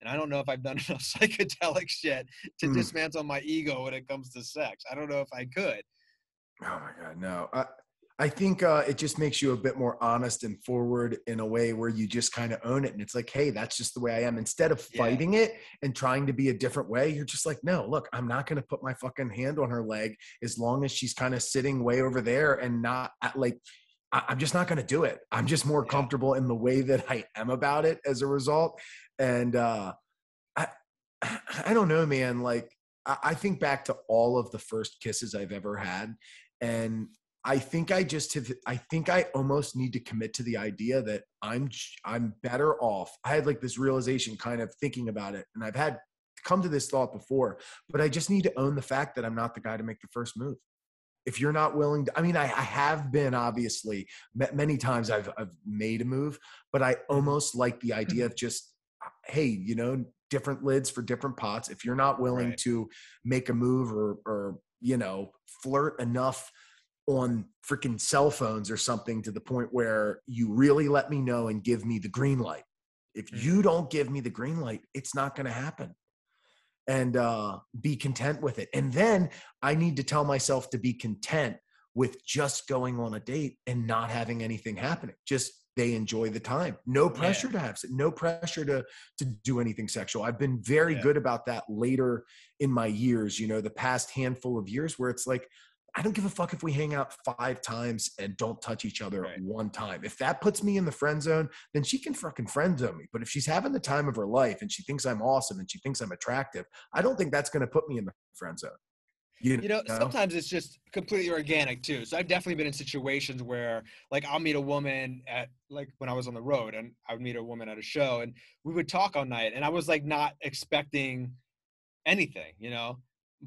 And I don't know if I've done enough psychedelics yet to Mm. dismantle my ego when it comes to sex. I don't know if I could. Oh my God, no. I, I think uh, it just makes you a bit more honest and forward in a way where you just kind of own it. And it's like, hey, that's just the way I am. Instead of Yeah. fighting it and trying to be a different way, you're just like, no, look, I'm not going to put my fucking hand on her leg as long as she's kind of sitting way over there and not at, like, I, I'm just not going to do it. I'm just more Yeah. comfortable in the way that I am about it as a result. And uh, I, I don't know, man. Like, I, I think back to all of the first kisses I've ever had. And I think I just have, I think I almost need to commit to the idea that I'm, I'm better off. I had like this realization kind of thinking about it. And I've had come to this thought before, but I just need to own the fact that I'm not the guy to make the first move. If you're not willing to, I mean, I, I have been obviously many times I've, I've made a move, but I almost like the idea mm-hmm. of just, uh, hey, you know, different lids for different pots. If you're not willing Right. to make a move or, or, you know, flirt enough on freaking cell phones or something to the point where you really let me know and give me the green light. If you don't give me the green light, it's not going to happen. And uh, be content with it. And then I need to tell myself to be content with just going on a date and not having anything happening. Just they enjoy the time. No pressure to have, no pressure to to do anything sexual. I've been very Yeah. good about that later in my years. You know, the past handful of years where it's like I don't give a fuck if we hang out five times and don't touch each other Right. one time. If that puts me in the friend zone, then she can fucking friend zone me. But if she's having the time of her life and she thinks I'm awesome and she thinks I'm attractive, I don't think that's going to put me in the friend zone. You, You know, sometimes it's just completely organic too. So I've definitely been in situations where, like, I'll meet a woman at, like, when I was on the road, and I would meet a woman at a show, and we would talk all night, and I was like not expecting anything, you know,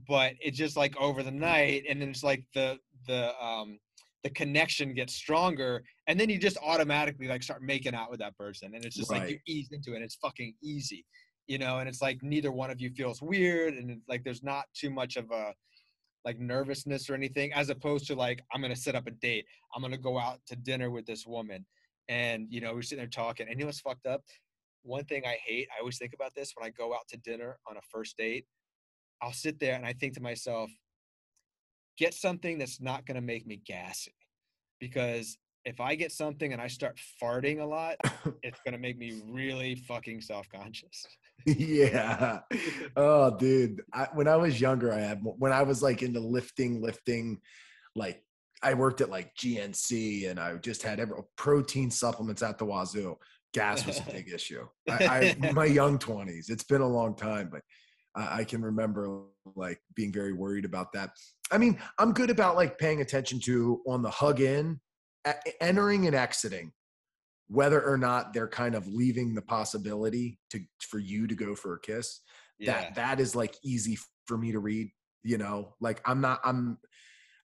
but it's just like over the night, and then it's like the the um the connection gets stronger, and then you just automatically like start making out with that person, and it's just like you Right. ease into it. And it's fucking easy, you know, and it's like neither one of you feels weird, and it's like there's not too much of a like nervousness or anything as opposed to like i'm gonna set up a date i'm gonna go out to dinner with this woman and you know we're sitting there talking and you know what's fucked up one thing i hate i always think about this when i go out to dinner on a first date i'll sit there and i think to myself get something that's not gonna make me gassy because if i get something and i start farting a lot it's gonna make me really fucking self-conscious yeah. Oh, dude. I, when I was younger, I had when I was like into lifting, lifting, like I worked at like GNC and I just had every protein supplements at the wazoo. Gas was a big issue. I, I my young twenties. It's been a long time, but I, can remember like being very worried about that. I mean, I'm good about like paying attention to on the hug in, entering and exiting whether or not they're kind of leaving the possibility to for you to go for a kiss. Yeah. that that is like easy for me to read you know? Like i'm not i'm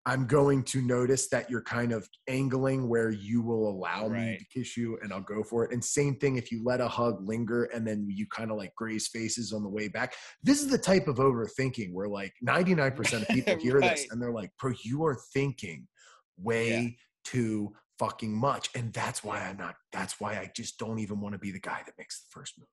i'm going to notice that you're kind of angling where you will allow me to kiss you and i'll go for it. And same thing if you let a hug linger and then you kind of like graze faces on the way back this is the type of overthinking where like 99% of people hear this and they're like bro you are thinking way too fucking much. And that's why i'm not that's why i just don't even want to be the guy that makes the first move.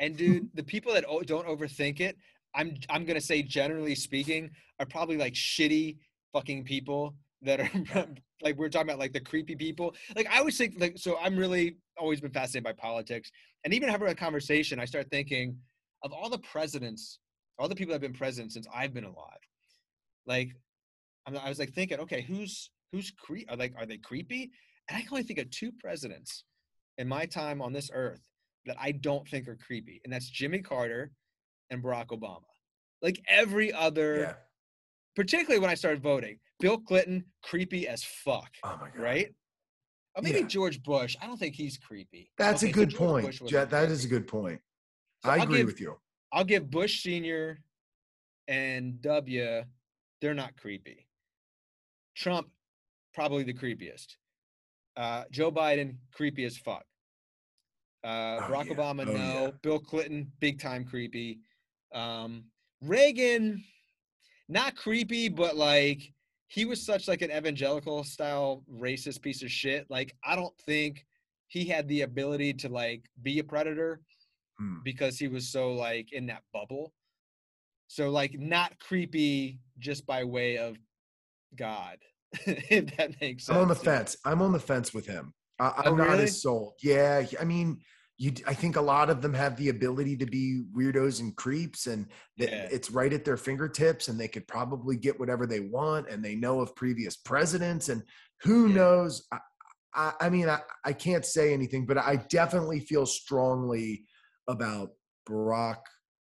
And dude, the people that don't overthink it, I'm I'm gonna say generally speaking, are probably like shitty fucking people that are like we're talking about like the creepy people. Like I always think like so I'm really always been fascinated by politics. And even having a conversation, I start thinking of all the presidents, all the people that have been president since I've been alive. Like I was like thinking, okay, who's who's cre- are like are they creepy? And I can only think of two presidents in my time on this earth that I don't think are creepy, and that's Jimmy Carter and Barack Obama. Like every other, yeah particularly when I started voting, Bill Clinton, creepy as fuck, oh my god right? Or maybe Yeah. George Bush. I don't think he's creepy. That's Okay, a good George point. Bush Ja- wasn't that is a good point. So I I'll agree give- with you. I'll give Bush Senior and W. They're not creepy. Trump, probably the creepiest. Uh, Joe Biden, creepy as fuck. Uh, Oh, Barack yeah. Obama, Oh, no. yeah. Bill Clinton, big time creepy. Um, Reagan, not creepy, but like he was such like an evangelical style racist piece of shit. Like I don't think he had the ability to like be a predator Hmm. because he was so like in that bubble. So like not creepy just by way of God, if that makes sense. I'm on the fence. I'm on the fence with him. I, I'm Oh, not really? as sold. Yeah, I mean, you. I think a lot of them have the ability to be weirdos and creeps, and Yeah. it's right at their fingertips, and they could probably get whatever they want, and they know of previous presidents, and who Yeah. knows. I, I, I mean, I, I can't say anything, but I definitely feel strongly about Barack,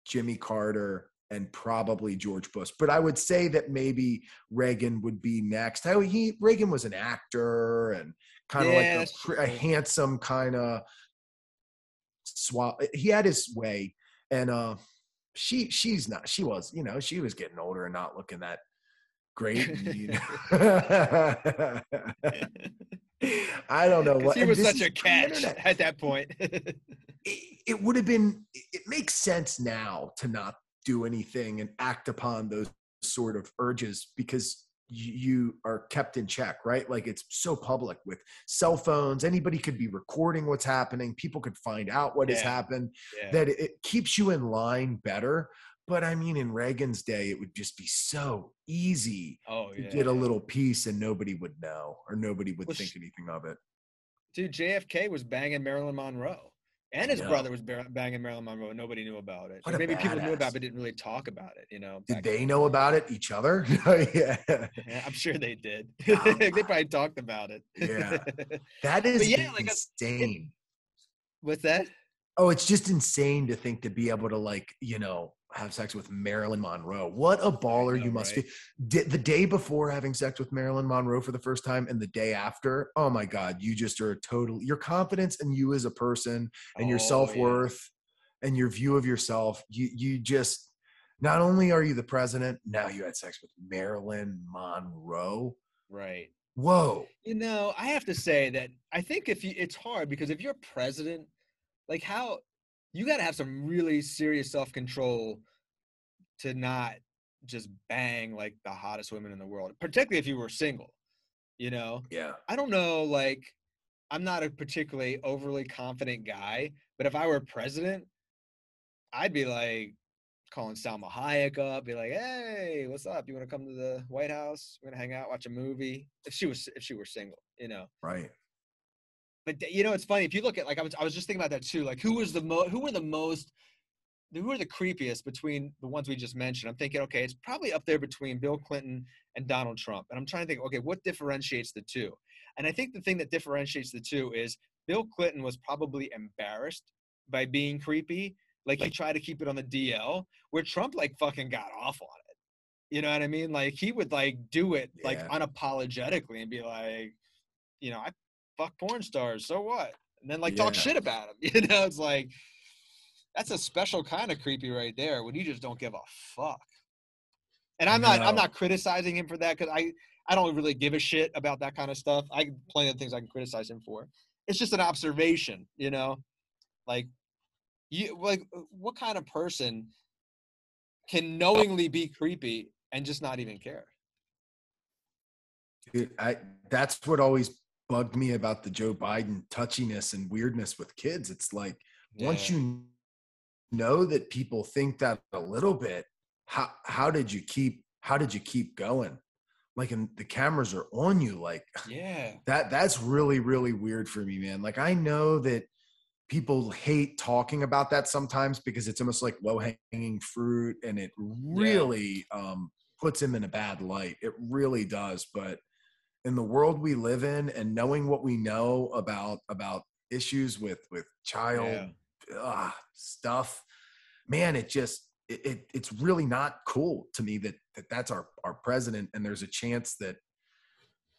Jimmy Carter, and probably George Bush. But I would say that maybe Reagan would be next. How he Reagan was an actor and kind of Yeah, like a, a handsome kind of swap. He had his way, and uh, she she's not. She was, you know, she was getting older and not looking that great. you know. I don't know what he was such a catch at that point. it, it would have been it- it makes sense now to not do anything and act upon those sort of urges because you are kept in check, right? Like it's so public with cell phones. Anybody could be recording what's happening. People could find out what yeah. has happened. Yeah. That it keeps you in line better. But I mean, in Reagan's day, it would just be so easy oh, yeah, to get a little piece and nobody would know or nobody would well, think anything of it. Dude, JFK was banging Marilyn Monroe and his brother was banging Marilyn Monroe. and Nobody knew about it. Maybe badass. people knew about it, but didn't really talk about it. You know, did they know about it each other? Oh, yeah. yeah. I'm sure they did. they probably talked about it. yeah, that is yeah, like uh, insane. A, what's that? Oh, it's just insane to think to be able to like you know have sex with Marilyn Monroe. What a baller know, you must right? be. The day before having sex with Marilyn Monroe for the first time and the day after, oh my God, you just are totally your confidence and you as a person and your oh, self-worth yeah. and your view of yourself, you you just not only are you the president, now you had sex with Marilyn Monroe. Right. Whoa. You know, I have to say that I think if you it's hard because if you're president, like how you got to have some really serious self control to not just bang like the hottest women in the world, particularly if you were single. You know? Yeah. I don't know. Like, I'm not a particularly overly confident guy, but if I were president, I'd be like calling Salma Hayek up, be like, "Hey, what's up? You want to come to the White House? We're gonna hang out, watch a movie." If she was, if she were single, you know. Right but you know it's funny if you look at like I was I was just thinking about that too. Like who was the mo who were the most who were the creepiest between the ones we just mentioned? I'm thinking, okay, it's probably up there between Bill Clinton and Donald Trump. And I'm trying to think, okay, what differentiates the two? And I think the thing that differentiates the two is Bill Clinton was probably embarrassed by being creepy. Like he tried to keep it on the DL, where Trump like fucking got off on it. You know what I mean? Like he would like do it like yeah. unapologetically and be like, you know, I fuck porn stars. So what? And then like yeah. talk shit about them. You know, it's like that's a special kind of creepy right there when you just don't give a fuck. And I'm not I'm not criticizing him for that because I I don't really give a shit about that kind of stuff. I plenty of things I can criticize him for. It's just an observation, you know, like you like uh, what kind of person can knowingly be creepy and just not even care. Dude, I that's what always bugged me about the Joe Biden touchiness and weirdness with kids. It's like yeah. once you know that people think that a little bit, how how did you keep how did you keep going? Like and the cameras are on you, like yeah. That that's really, really weird for me, man. Like I know that people hate talking about that sometimes because it's almost like low hanging fruit and it really yeah. um puts him in a bad light. It really does. But in the world we live in and knowing what we know about about issues with with child yeah. uh, stuff man it just it, it, it's really not cool to me that, that that's our our president and there's a chance that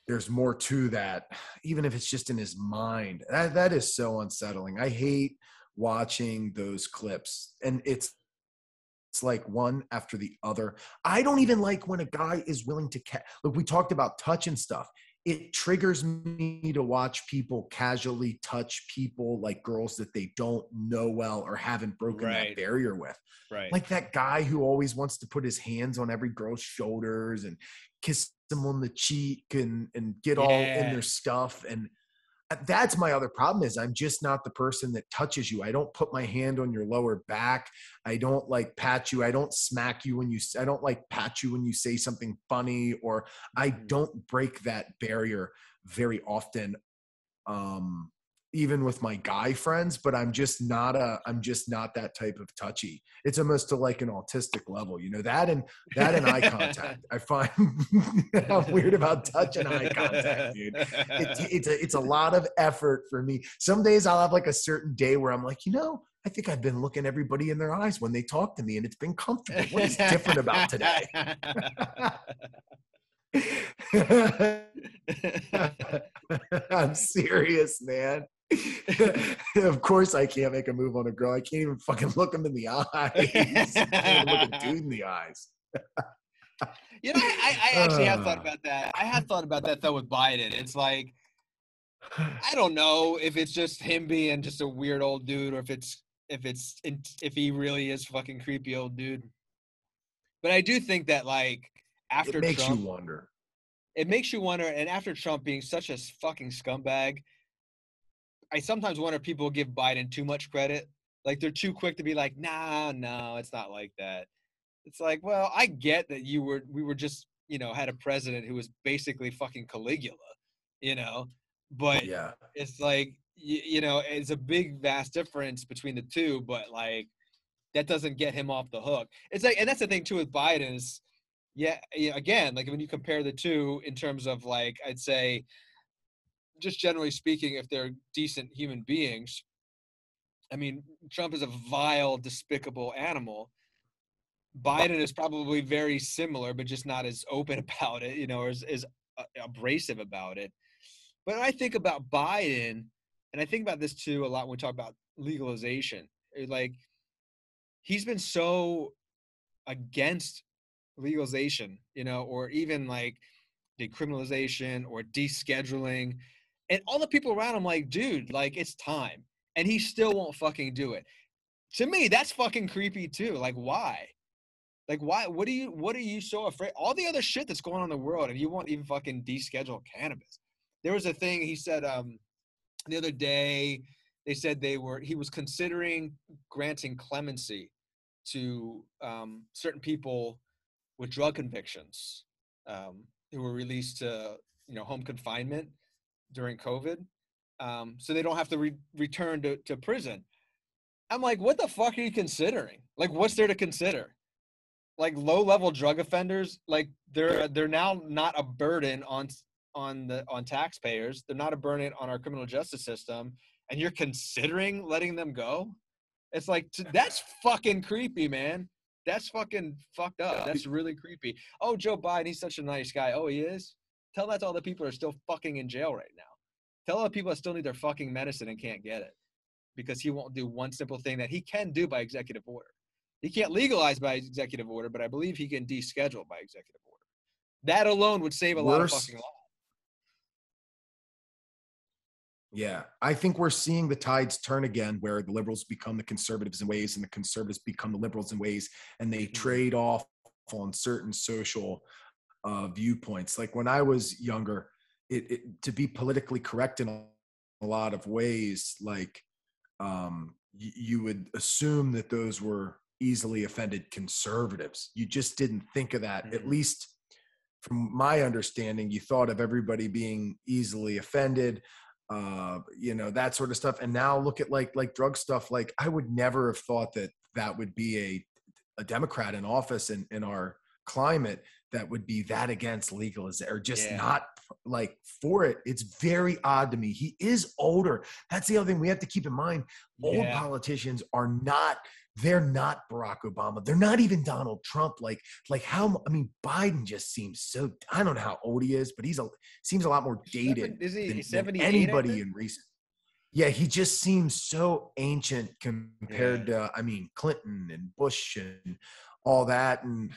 there's more to that even if it's just in his mind that, that is so unsettling i hate watching those clips and it's it's like one after the other. I don't even like when a guy is willing to ca- look. We talked about touch and stuff. It triggers me to watch people casually touch people like girls that they don't know well or haven't broken right. that barrier with. Right. Like that guy who always wants to put his hands on every girl's shoulders and kiss them on the cheek and and get yeah. all in their stuff and that's my other problem is i'm just not the person that touches you. I don't put my hand on your lower back. I don't like pat you. I don't smack you when you i don't like pat you when you say something funny or i mm-hmm. don't break that barrier very often. Um even with my guy friends, but I'm just not a I'm just not that type of touchy. It's almost to like an autistic level, you know, that and that and eye contact. I find I'm weird about touch and eye contact, dude. It, it's a it's a lot of effort for me. Some days I'll have like a certain day where I'm like, you know, I think I've been looking everybody in their eyes when they talk to me and it's been comfortable. What is different about today? I'm serious, man. of course, I can't make a move on a girl. I can't even fucking look them in the eyes. I can't look a dude in the eyes. you know, I, I actually have thought about that. I have thought about that though with Biden. It's like I don't know if it's just him being just a weird old dude, or if it's if it's if he really is fucking creepy old dude. But I do think that like after it makes Trump, you wonder. it makes you wonder. And after Trump being such a fucking scumbag, I sometimes wonder if people give Biden too much credit. Like they're too quick to be like, nah, no, it's not like that. It's like, well, I get that you were, we were just, you know, had a president who was basically fucking Caligula, you know, but yeah, it's like, you, you know, it's a big, vast difference between the two, but like, that doesn't get him off the hook. It's like, and that's the thing too with Biden is, yeah, yeah, again, like when you compare the two in terms of like, I'd say, just generally speaking, if they're decent human beings, I mean, Trump is a vile, despicable animal. Biden is probably very similar, but just not as open about it, you know, or as, as uh, abrasive about it. But I think about Biden, and I think about this too a lot when we talk about legalization. Like, he's been so against legalization, you know, or even like decriminalization or descheduling and all the people around him like, dude, like it's time. And he still won't fucking do it. To me, that's fucking creepy too. Like, why? Like, why? What are you? What are you so afraid? All the other shit that's going on in the world, and you won't even fucking deschedule cannabis. There was a thing he said um, the other day. They said they were. He was considering granting clemency to um, certain people with drug convictions um, who were released to you know home confinement during COVID, um, so they don't have to re- return to, to prison. I'm like, what the fuck are you considering? Like, what's there to consider? Like low level drug offenders, like they're they're now not a burden on on the on taxpayers. They're not a burden on our criminal justice system, and you're considering letting them go. It's like that's fucking creepy, man. That's fucking fucked up. That's really creepy. Oh, Joe Biden, he's such a nice guy. Oh, he is. Tell that to all the people who are still fucking in jail right now. Tell all the people that still need their fucking medicine and can't get it because he won't do one simple thing that he can do by executive order. He can't legalize by executive order, but I believe he can deschedule by executive order. That alone would save a Worse, lot of fucking lives. Yeah, I think we're seeing the tides turn again, where the liberals become the conservatives in ways, and the conservatives become the liberals in ways, and they mm-hmm. trade off on certain social uh, viewpoints. Like when I was younger, it, it, to be politically correct in a lot of ways, like um, y- you would assume that those were easily offended conservatives. You just didn't think of that. Mm-hmm. At least from my understanding, you thought of everybody being easily offended uh you know that sort of stuff and now look at like like drug stuff like i would never have thought that that would be a a democrat in office in in our climate that would be that against legalization or just yeah. not like for it. It's very odd to me. He is older. That's the other thing we have to keep in mind. Old yeah. politicians are not they're not Barack Obama. They're not even Donald Trump. Like, like how? I mean, Biden just seems so. I don't know how old he is, but he's a seems a lot more dated is he, than, than anybody in recent. Yeah, he just seems so ancient compared yeah. to. I mean, Clinton and Bush and all that, and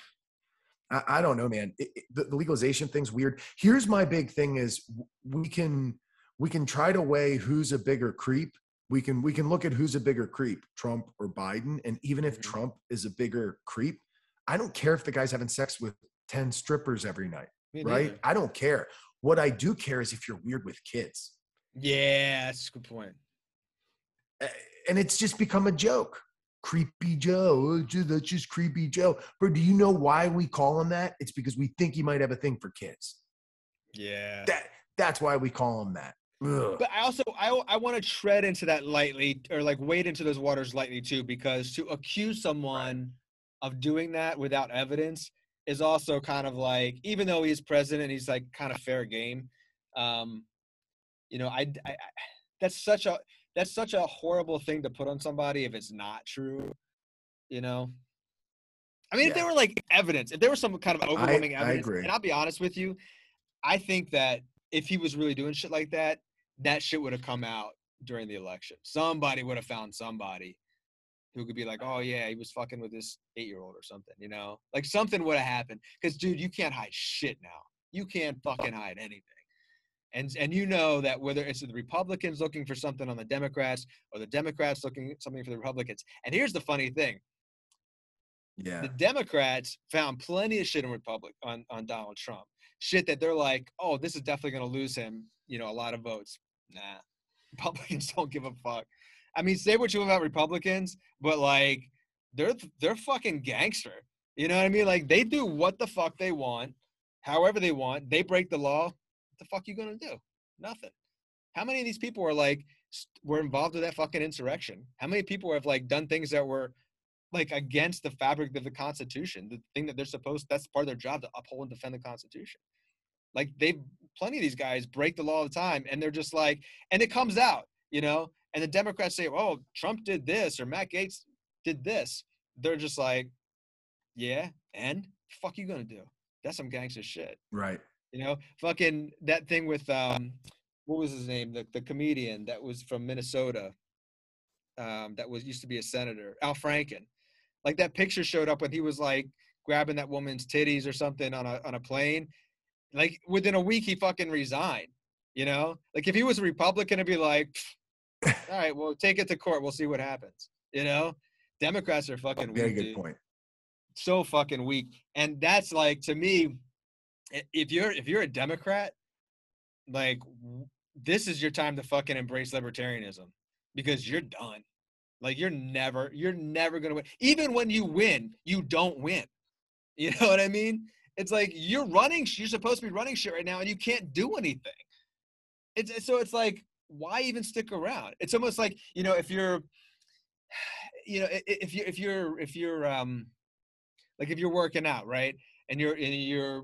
I, I don't know, man. It, it, the, the legalization thing's weird. Here's my big thing: is we can we can try to weigh who's a bigger creep. We can we can look at who's a bigger creep, Trump or Biden. And even if mm-hmm. Trump is a bigger creep, I don't care if the guy's having sex with ten strippers every night, Me right? Neither. I don't care. What I do care is if you're weird with kids. Yeah, that's a good point. And it's just become a joke creepy Joe. Oh, that's just creepy Joe. But do you know why we call him that? It's because we think he might have a thing for kids. Yeah. That that's why we call him that. Ugh. But I also I I want to tread into that lightly or like wade into those waters lightly too because to accuse someone of doing that without evidence is also kind of like even though he's president he's like kind of fair game. Um you know, I, I, I that's such a that's such a horrible thing to put on somebody if it's not true. You know. I mean, yeah. if there were like evidence, if there was some kind of overwhelming I, evidence, I and I'll be honest with you, I think that if he was really doing shit like that, that shit would have come out during the election. Somebody would have found somebody who could be like, "Oh yeah, he was fucking with this eight-year-old or something," you know? Like something would have happened. Because dude, you can't hide shit now. You can't fucking hide anything and and you know that whether it's the Republicans looking for something on the Democrats or the Democrats looking something for the Republicans. And here's the funny thing: Yeah. The Democrats found plenty of shit in Republic on, on Donald Trump. Shit that they're like, oh, this is definitely gonna lose him, you know, a lot of votes. Nah. Republicans don't give a fuck. I mean, say what you want about Republicans, but like they're they're fucking gangster. You know what I mean? Like they do what the fuck they want, however they want. They break the law. The fuck you gonna do? Nothing. How many of these people are like were involved with that fucking insurrection? How many people have like done things that were like against the fabric of the Constitution, the thing that they're supposed that's part of their job to uphold and defend the Constitution. Like they plenty of these guys break the law all the time and they're just like and it comes out, you know, and the Democrats say, Oh, Trump did this or Matt Gaetz did this. They're just like, Yeah, and fuck you gonna do? That's some gangster shit. Right. You know, fucking that thing with um what was his name? The the comedian that was from Minnesota. Um, that was used to be a senator, Al Franken like that picture showed up when he was like grabbing that woman's titties or something on a on a plane. Like within a week, he fucking resigned. You know, like if he was a Republican, it'd be like, all right, well, take it to court. We'll see what happens. You know, Democrats are fucking Very weak. good dude. point. So fucking weak, and that's like to me, if you're if you're a Democrat, like this is your time to fucking embrace libertarianism because you're done. Like you're never, you're never gonna win. Even when you win, you don't win. You know what I mean? It's like you're running, you're supposed to be running shit right now, and you can't do anything. It's so it's like, why even stick around? It's almost like you know, if you're, you know, if you if you're if you're um, like if you're working out, right, and you're and you're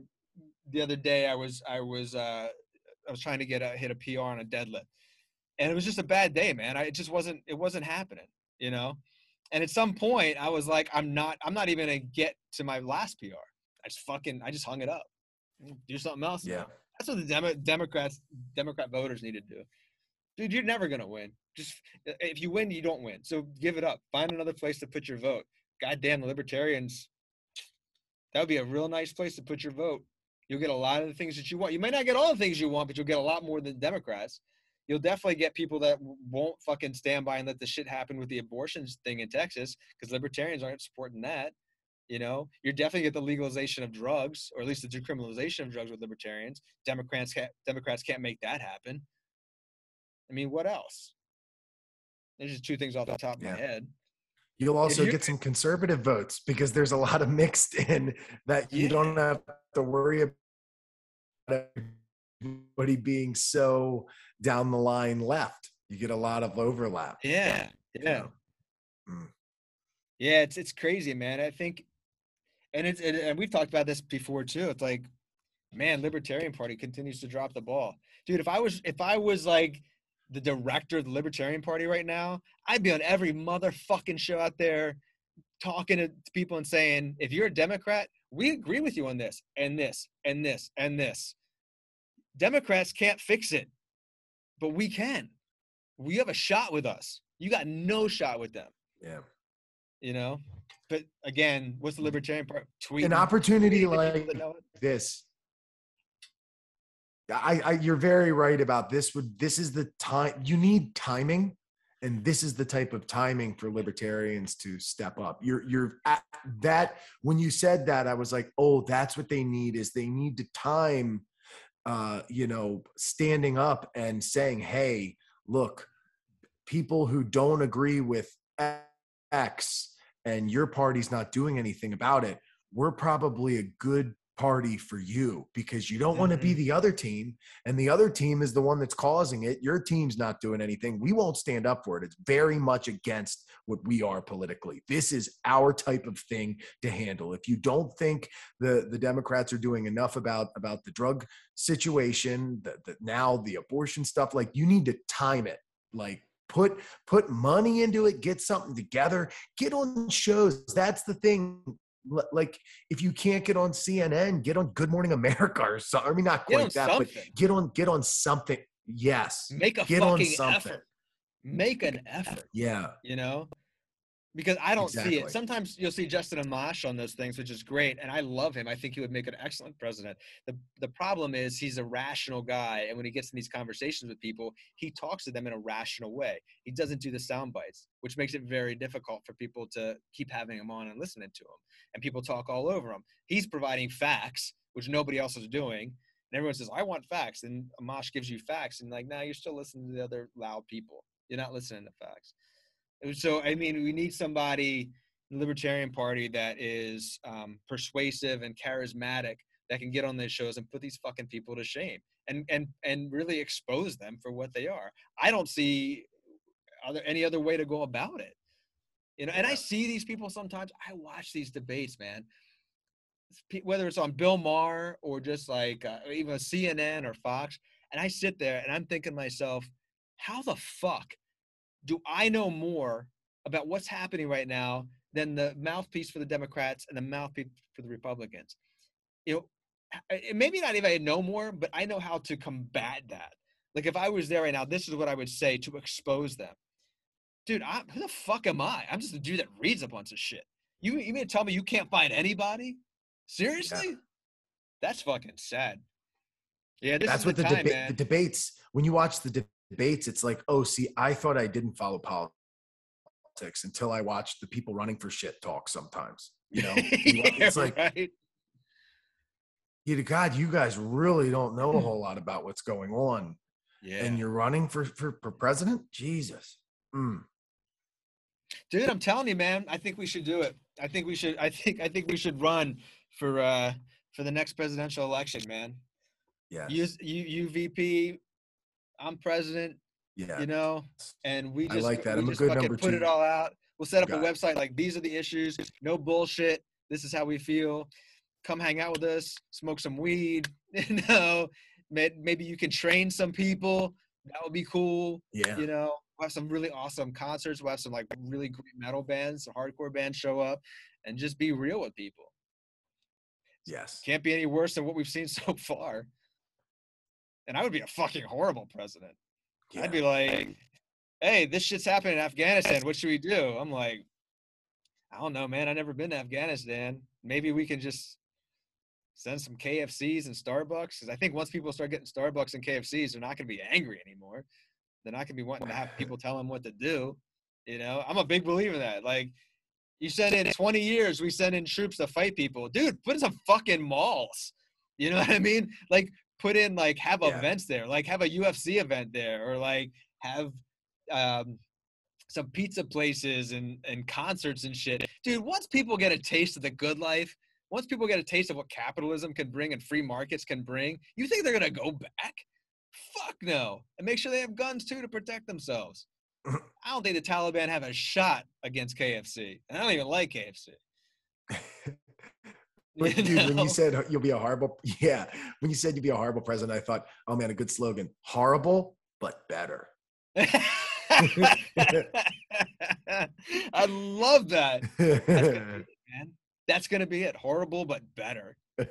the other day I was I was uh I was trying to get a hit a PR on a deadlift. And it was just a bad day man. I, it just wasn't it wasn't happening you know? And at some point i was like i'm not i'm not even gonna get to my last pr i just fucking i just hung it up. Do something else Yeah. now. that's what the Demo- democrats democrat voters need to do. Dude you're never gonna win. Just if you win you don't win. So give it up. Find another place to put your vote. Goddamn the libertarians. That would be a real nice place to put your vote you'll get a lot of the things that you want you might not get all the things you want but you'll get a lot more than democrats you'll definitely get people that won't fucking stand by and let the shit happen with the abortions thing in Texas because libertarians aren't supporting that. You know, you're definitely get the legalization of drugs, or at least the decriminalization of drugs with libertarians. Democrats can't Democrats can't make that happen. I mean, what else? There's just two things off the top of Yeah. my head. You'll also you- get some conservative votes because there's a lot of mixed in that you Yeah. don't have to worry about everybody being so down the line left. You get a lot of overlap. Yeah, yeah. Mm. Yeah, it's it's crazy, man. I think, and it's and, and we've talked about this before too. It's like, man, Libertarian Party continues to drop the ball, dude. If I was if I was like the director of the Libertarian Party right now, I'd be on every motherfucking show out there, talking to people and saying, if you're a Democrat, we agree with you on this and this and this and this. Democrats can't fix it, but we can. We have a shot with us. You got no shot with them Yeah. you know. But again, what's the libertarian Party? Tweet An opportunity tweeting at people like that know it. this. I, I you're very right about this would this is the time you need timing and this is the type of timing for libertarians to step up. You're you're at that when you said that i was like oh that's what they need is they need to time uh you know standing up and saying hey look people who don't agree with x and your party's not doing anything about it we're probably a good party for you because you don't want to be mm-hmm. the other team and the other team is the one that's causing it. Your team's not doing anything. We won't stand up for it. It's very much against what we are politically. This is our type of thing to handle. If you don't think the the democrats are doing enough about about the drug situation the, the now the abortion stuff like you need to time it. Like put put money into it get something together get on shows. That's the thing like if you can't get on cnn get on good morning america or something i mean not quite on that but something. get on get on something yes Make a get on fucking something. effort. Make an effort. yeah You know, because I don't exactly. see it. Sometimes you'll see Justin Amash on those things, which is great, and I love him. I think he would make an excellent president. the The problem is he's a rational guy, and when he gets in these conversations with people, he talks to them in a rational way. He doesn't do the sound bites, which makes it very difficult for people to keep having him on and listening to him. And people talk all over him. He's providing facts, which nobody else is doing. And everyone says, "I want facts," and Amash gives you facts, and like, now you're still listening to the other loud people. You're not listening to facts. So I mean, we need somebody in the Libertarian Party that is um, persuasive and charismatic that can get on these shows and put these fucking people to shame and and and really expose them for what they are. I don't see other any other way to go about it. You know, and I see these people sometimes. I watch these debates, man. Whether it's on Bill Maher or just like uh, even CNN or Fox, and I sit there and I'm thinking to myself, how the fuck do I know more about what's happening right now than the mouthpiece for the Democrats and the mouthpiece for the Republicans? You know, maybe not even I know more, but I know how to combat that. Like if I was there right now, this is what I would say to expose them. Dude, I, who the fuck am I? I'm just a dude that reads a bunch of shit. You you mean to tell me you can't find anybody? Seriously? Yeah. That's fucking sad. Yeah, that's what the, time, deba- the debates. When you watch the de- debates, it's like, oh, see, I thought I didn't follow politics until I watched the people running for shit talk sometimes. You know, it's like, right? you God, you guys really don't know a whole lot about what's going on. Yeah. And you're running for, for, for president? Jesus. Mm. Dude, I'm telling you, man, I think we should do it. I think we should, I think, I think we should run for, uh, for the next presidential election, man. Yeah. You, you, UVP I'm president. Yeah. You know, and we just, I like that. I'm a good number put two. it all out. We'll set up Got a website it. like these are the issues. No bullshit. This is how we feel. Come hang out with us. Smoke some weed. You know, maybe you can train some people. That would be cool. Yeah. You know, we'll have some really awesome concerts. We'll have some like really great metal bands, hardcore bands show up, and just be real with people. Yes. Can't be any worse than what we've seen so far and I would be a fucking horrible president. Yeah. I'd be like, "Hey, this shit's happening in Afghanistan. What should we do?" I'm like, "I don't know, man. I've never been to Afghanistan. Maybe we can just send some KFCs and Starbucks because I think once people start getting Starbucks and KFCs, they're not going to be angry anymore. They're not going to be wanting to have people tell them what to do. You know, I'm a big believer in that. Like, you send in 20 years, we send in troops to fight people, dude. Put in some fucking malls. You know what I mean? Like, put in like have yeah. events there, like have a UFC event there, or like have um, some pizza places and and concerts and shit. Dude, once people get a taste of the good life, once people get a taste of what capitalism can bring and free markets can bring, you think they're gonna go back? Fuck no. And make sure they have guns too to protect themselves. I don't think the Taliban have a shot against KFC. And I don't even like KFC. But dude, when you said you'll be a horrible, yeah, when you said you'd be a horrible president, I thought, oh man, a good slogan: horrible but better. I love that. That's gonna, it. That's gonna be it. Horrible but better. I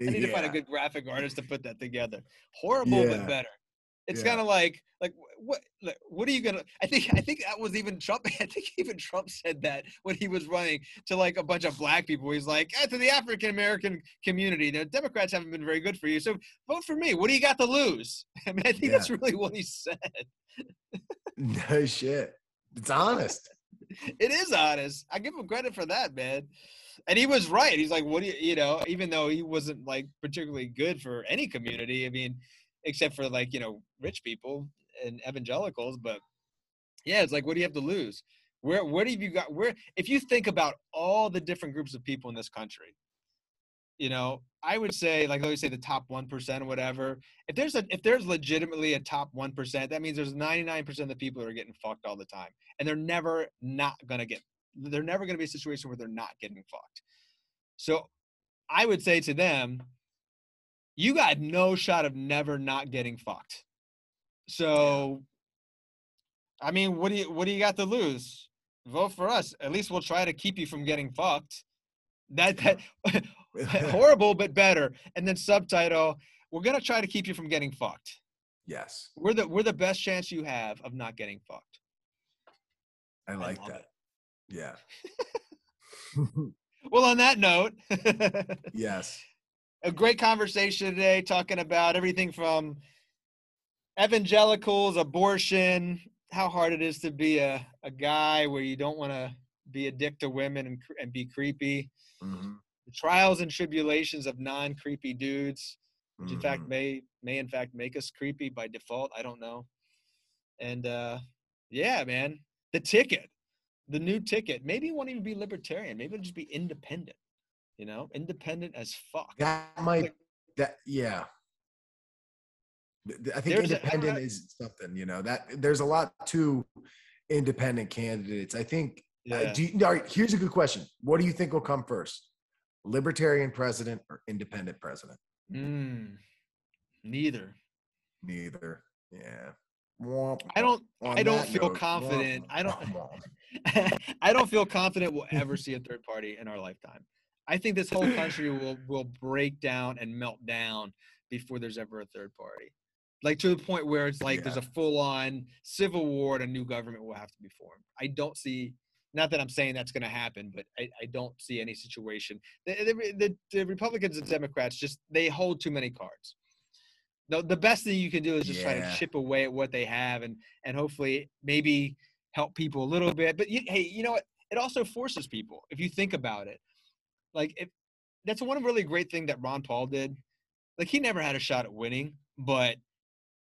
need yeah. to find a good graphic artist to put that together. Horrible yeah. but better. It's yeah. kind of like like what like, what are you gonna? I think I think that was even Trump. I think even Trump said that when he was running to like a bunch of black people. He's like, eh, to the African American community, the Democrats haven't been very good for you, so vote for me. What do you got to lose? I mean, I think yeah. that's really what he said. no shit. It's honest. it is honest. I give him credit for that, man. And he was right. He's like, what do you, you know, even though he wasn't like particularly good for any community. I mean, except for like you know rich people and evangelicals but yeah it's like what do you have to lose? Where where have you got where if you think about all the different groups of people in this country you know i would say like let me say the top 1% or whatever if there's a if there's legitimately a top 1% that means there's 99% of the people that are getting fucked all the time and they're never not gonna get they're never gonna be a situation where they're not getting fucked. So i would say to them you got no shot of never not getting fucked. So, I mean, what do you what do you got to lose? Vote for us. At least we'll try to keep you from getting fucked. That that horrible but better. And then subtitle: We're gonna try to keep you from getting fucked. Yes. We're the we're the best chance you have of not getting fucked. I like I that. It. Yeah. well, on that note, yes, a great conversation today talking about everything from evangelicals, abortion, how hard it is to be a, a guy where you don't want to be a dick to women and, and be creepy. Mm-hmm. The trials and tribulations of non creepy dudes, which mm-hmm. in fact mm-hmm. may may in fact make us creepy by default. I don't know. And uh, yeah, man, the ticket, the new ticket. Maybe it won't even be libertarian. Maybe it'll just be independent. You know, independent as fuck. That might. That yeah. I think there's independent a, is something. You know that there's a lot to independent candidates. I think. Uh, yeah. Uh, you, all right. Here's a good question. What do you think will come first? Libertarian president or independent president? Mm, neither. Neither. Yeah. I don't. I don't feel note, confident. I don't. I don't feel confident we'll ever see a third party in our lifetime. I think this whole country will will break down and melt down before there's ever a third party. Like to the point where it's like yeah. there's a full on civil war and a new government will have to be formed. I don't see. Not that I'm saying that's going to happen, but I, I, don't see any situation. The, the, the, Republicans and Democrats just they hold too many cards the, the best thing you can do is just yeah. try to chip away at what they have and and hopefully maybe help people a little bit but you, hey you know what it also forces people if you think about it like if that's one really great thing that ron paul did. Like he never had a shot at winning but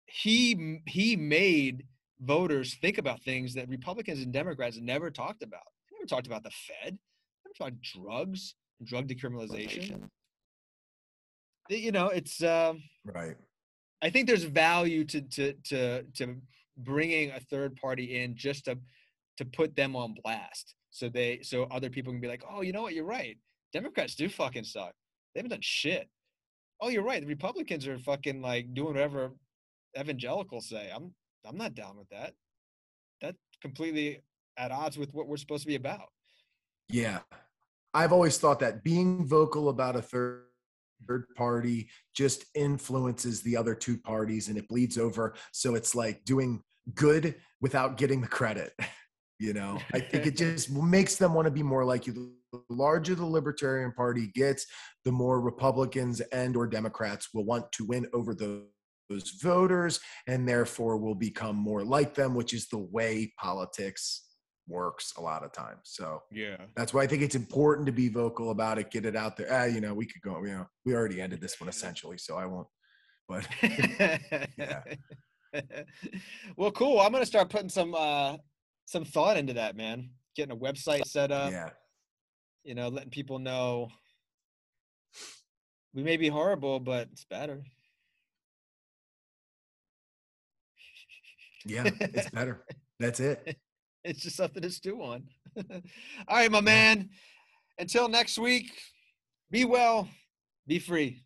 he he made voters think about things that republicans and democrats never talked about. They never talked about the fed. Never talked about drugs drug decriminalization. You know it's uh, right. I think there's value to to to to bringing a third party in just to to put them on blast, so they so other people can be like, oh, you know what, you're right. Democrats do fucking suck. They haven't done shit. Oh, you're right. The Republicans are fucking like doing whatever evangelicals say. I'm I'm not down with that. That's completely at odds with what we're supposed to be about. Yeah. I've always thought that being vocal about a third third party just influences the other two parties and it bleeds over. So it's like doing good without getting the credit. You know, I think it just makes them want to be more like you. The larger the Libertarian Party gets, the more Republicans and or Democrats will want to win over those those voters and therefore will become more like them, which is the way politics works a lot of times. So yeah, that's why I think it's important to be vocal about it, get it out there. Ah, you know, we could go. You know, we already ended this one essentially, so I won't. But yeah. well, cool. I'm gonna start putting some uh some thought into that, man. Getting a website set up. Yeah. You know, letting people know we may be horrible, but it's better. Yeah, it's better. That's it. It's just something to stew on. All right, my man. Until next week, be well, be free.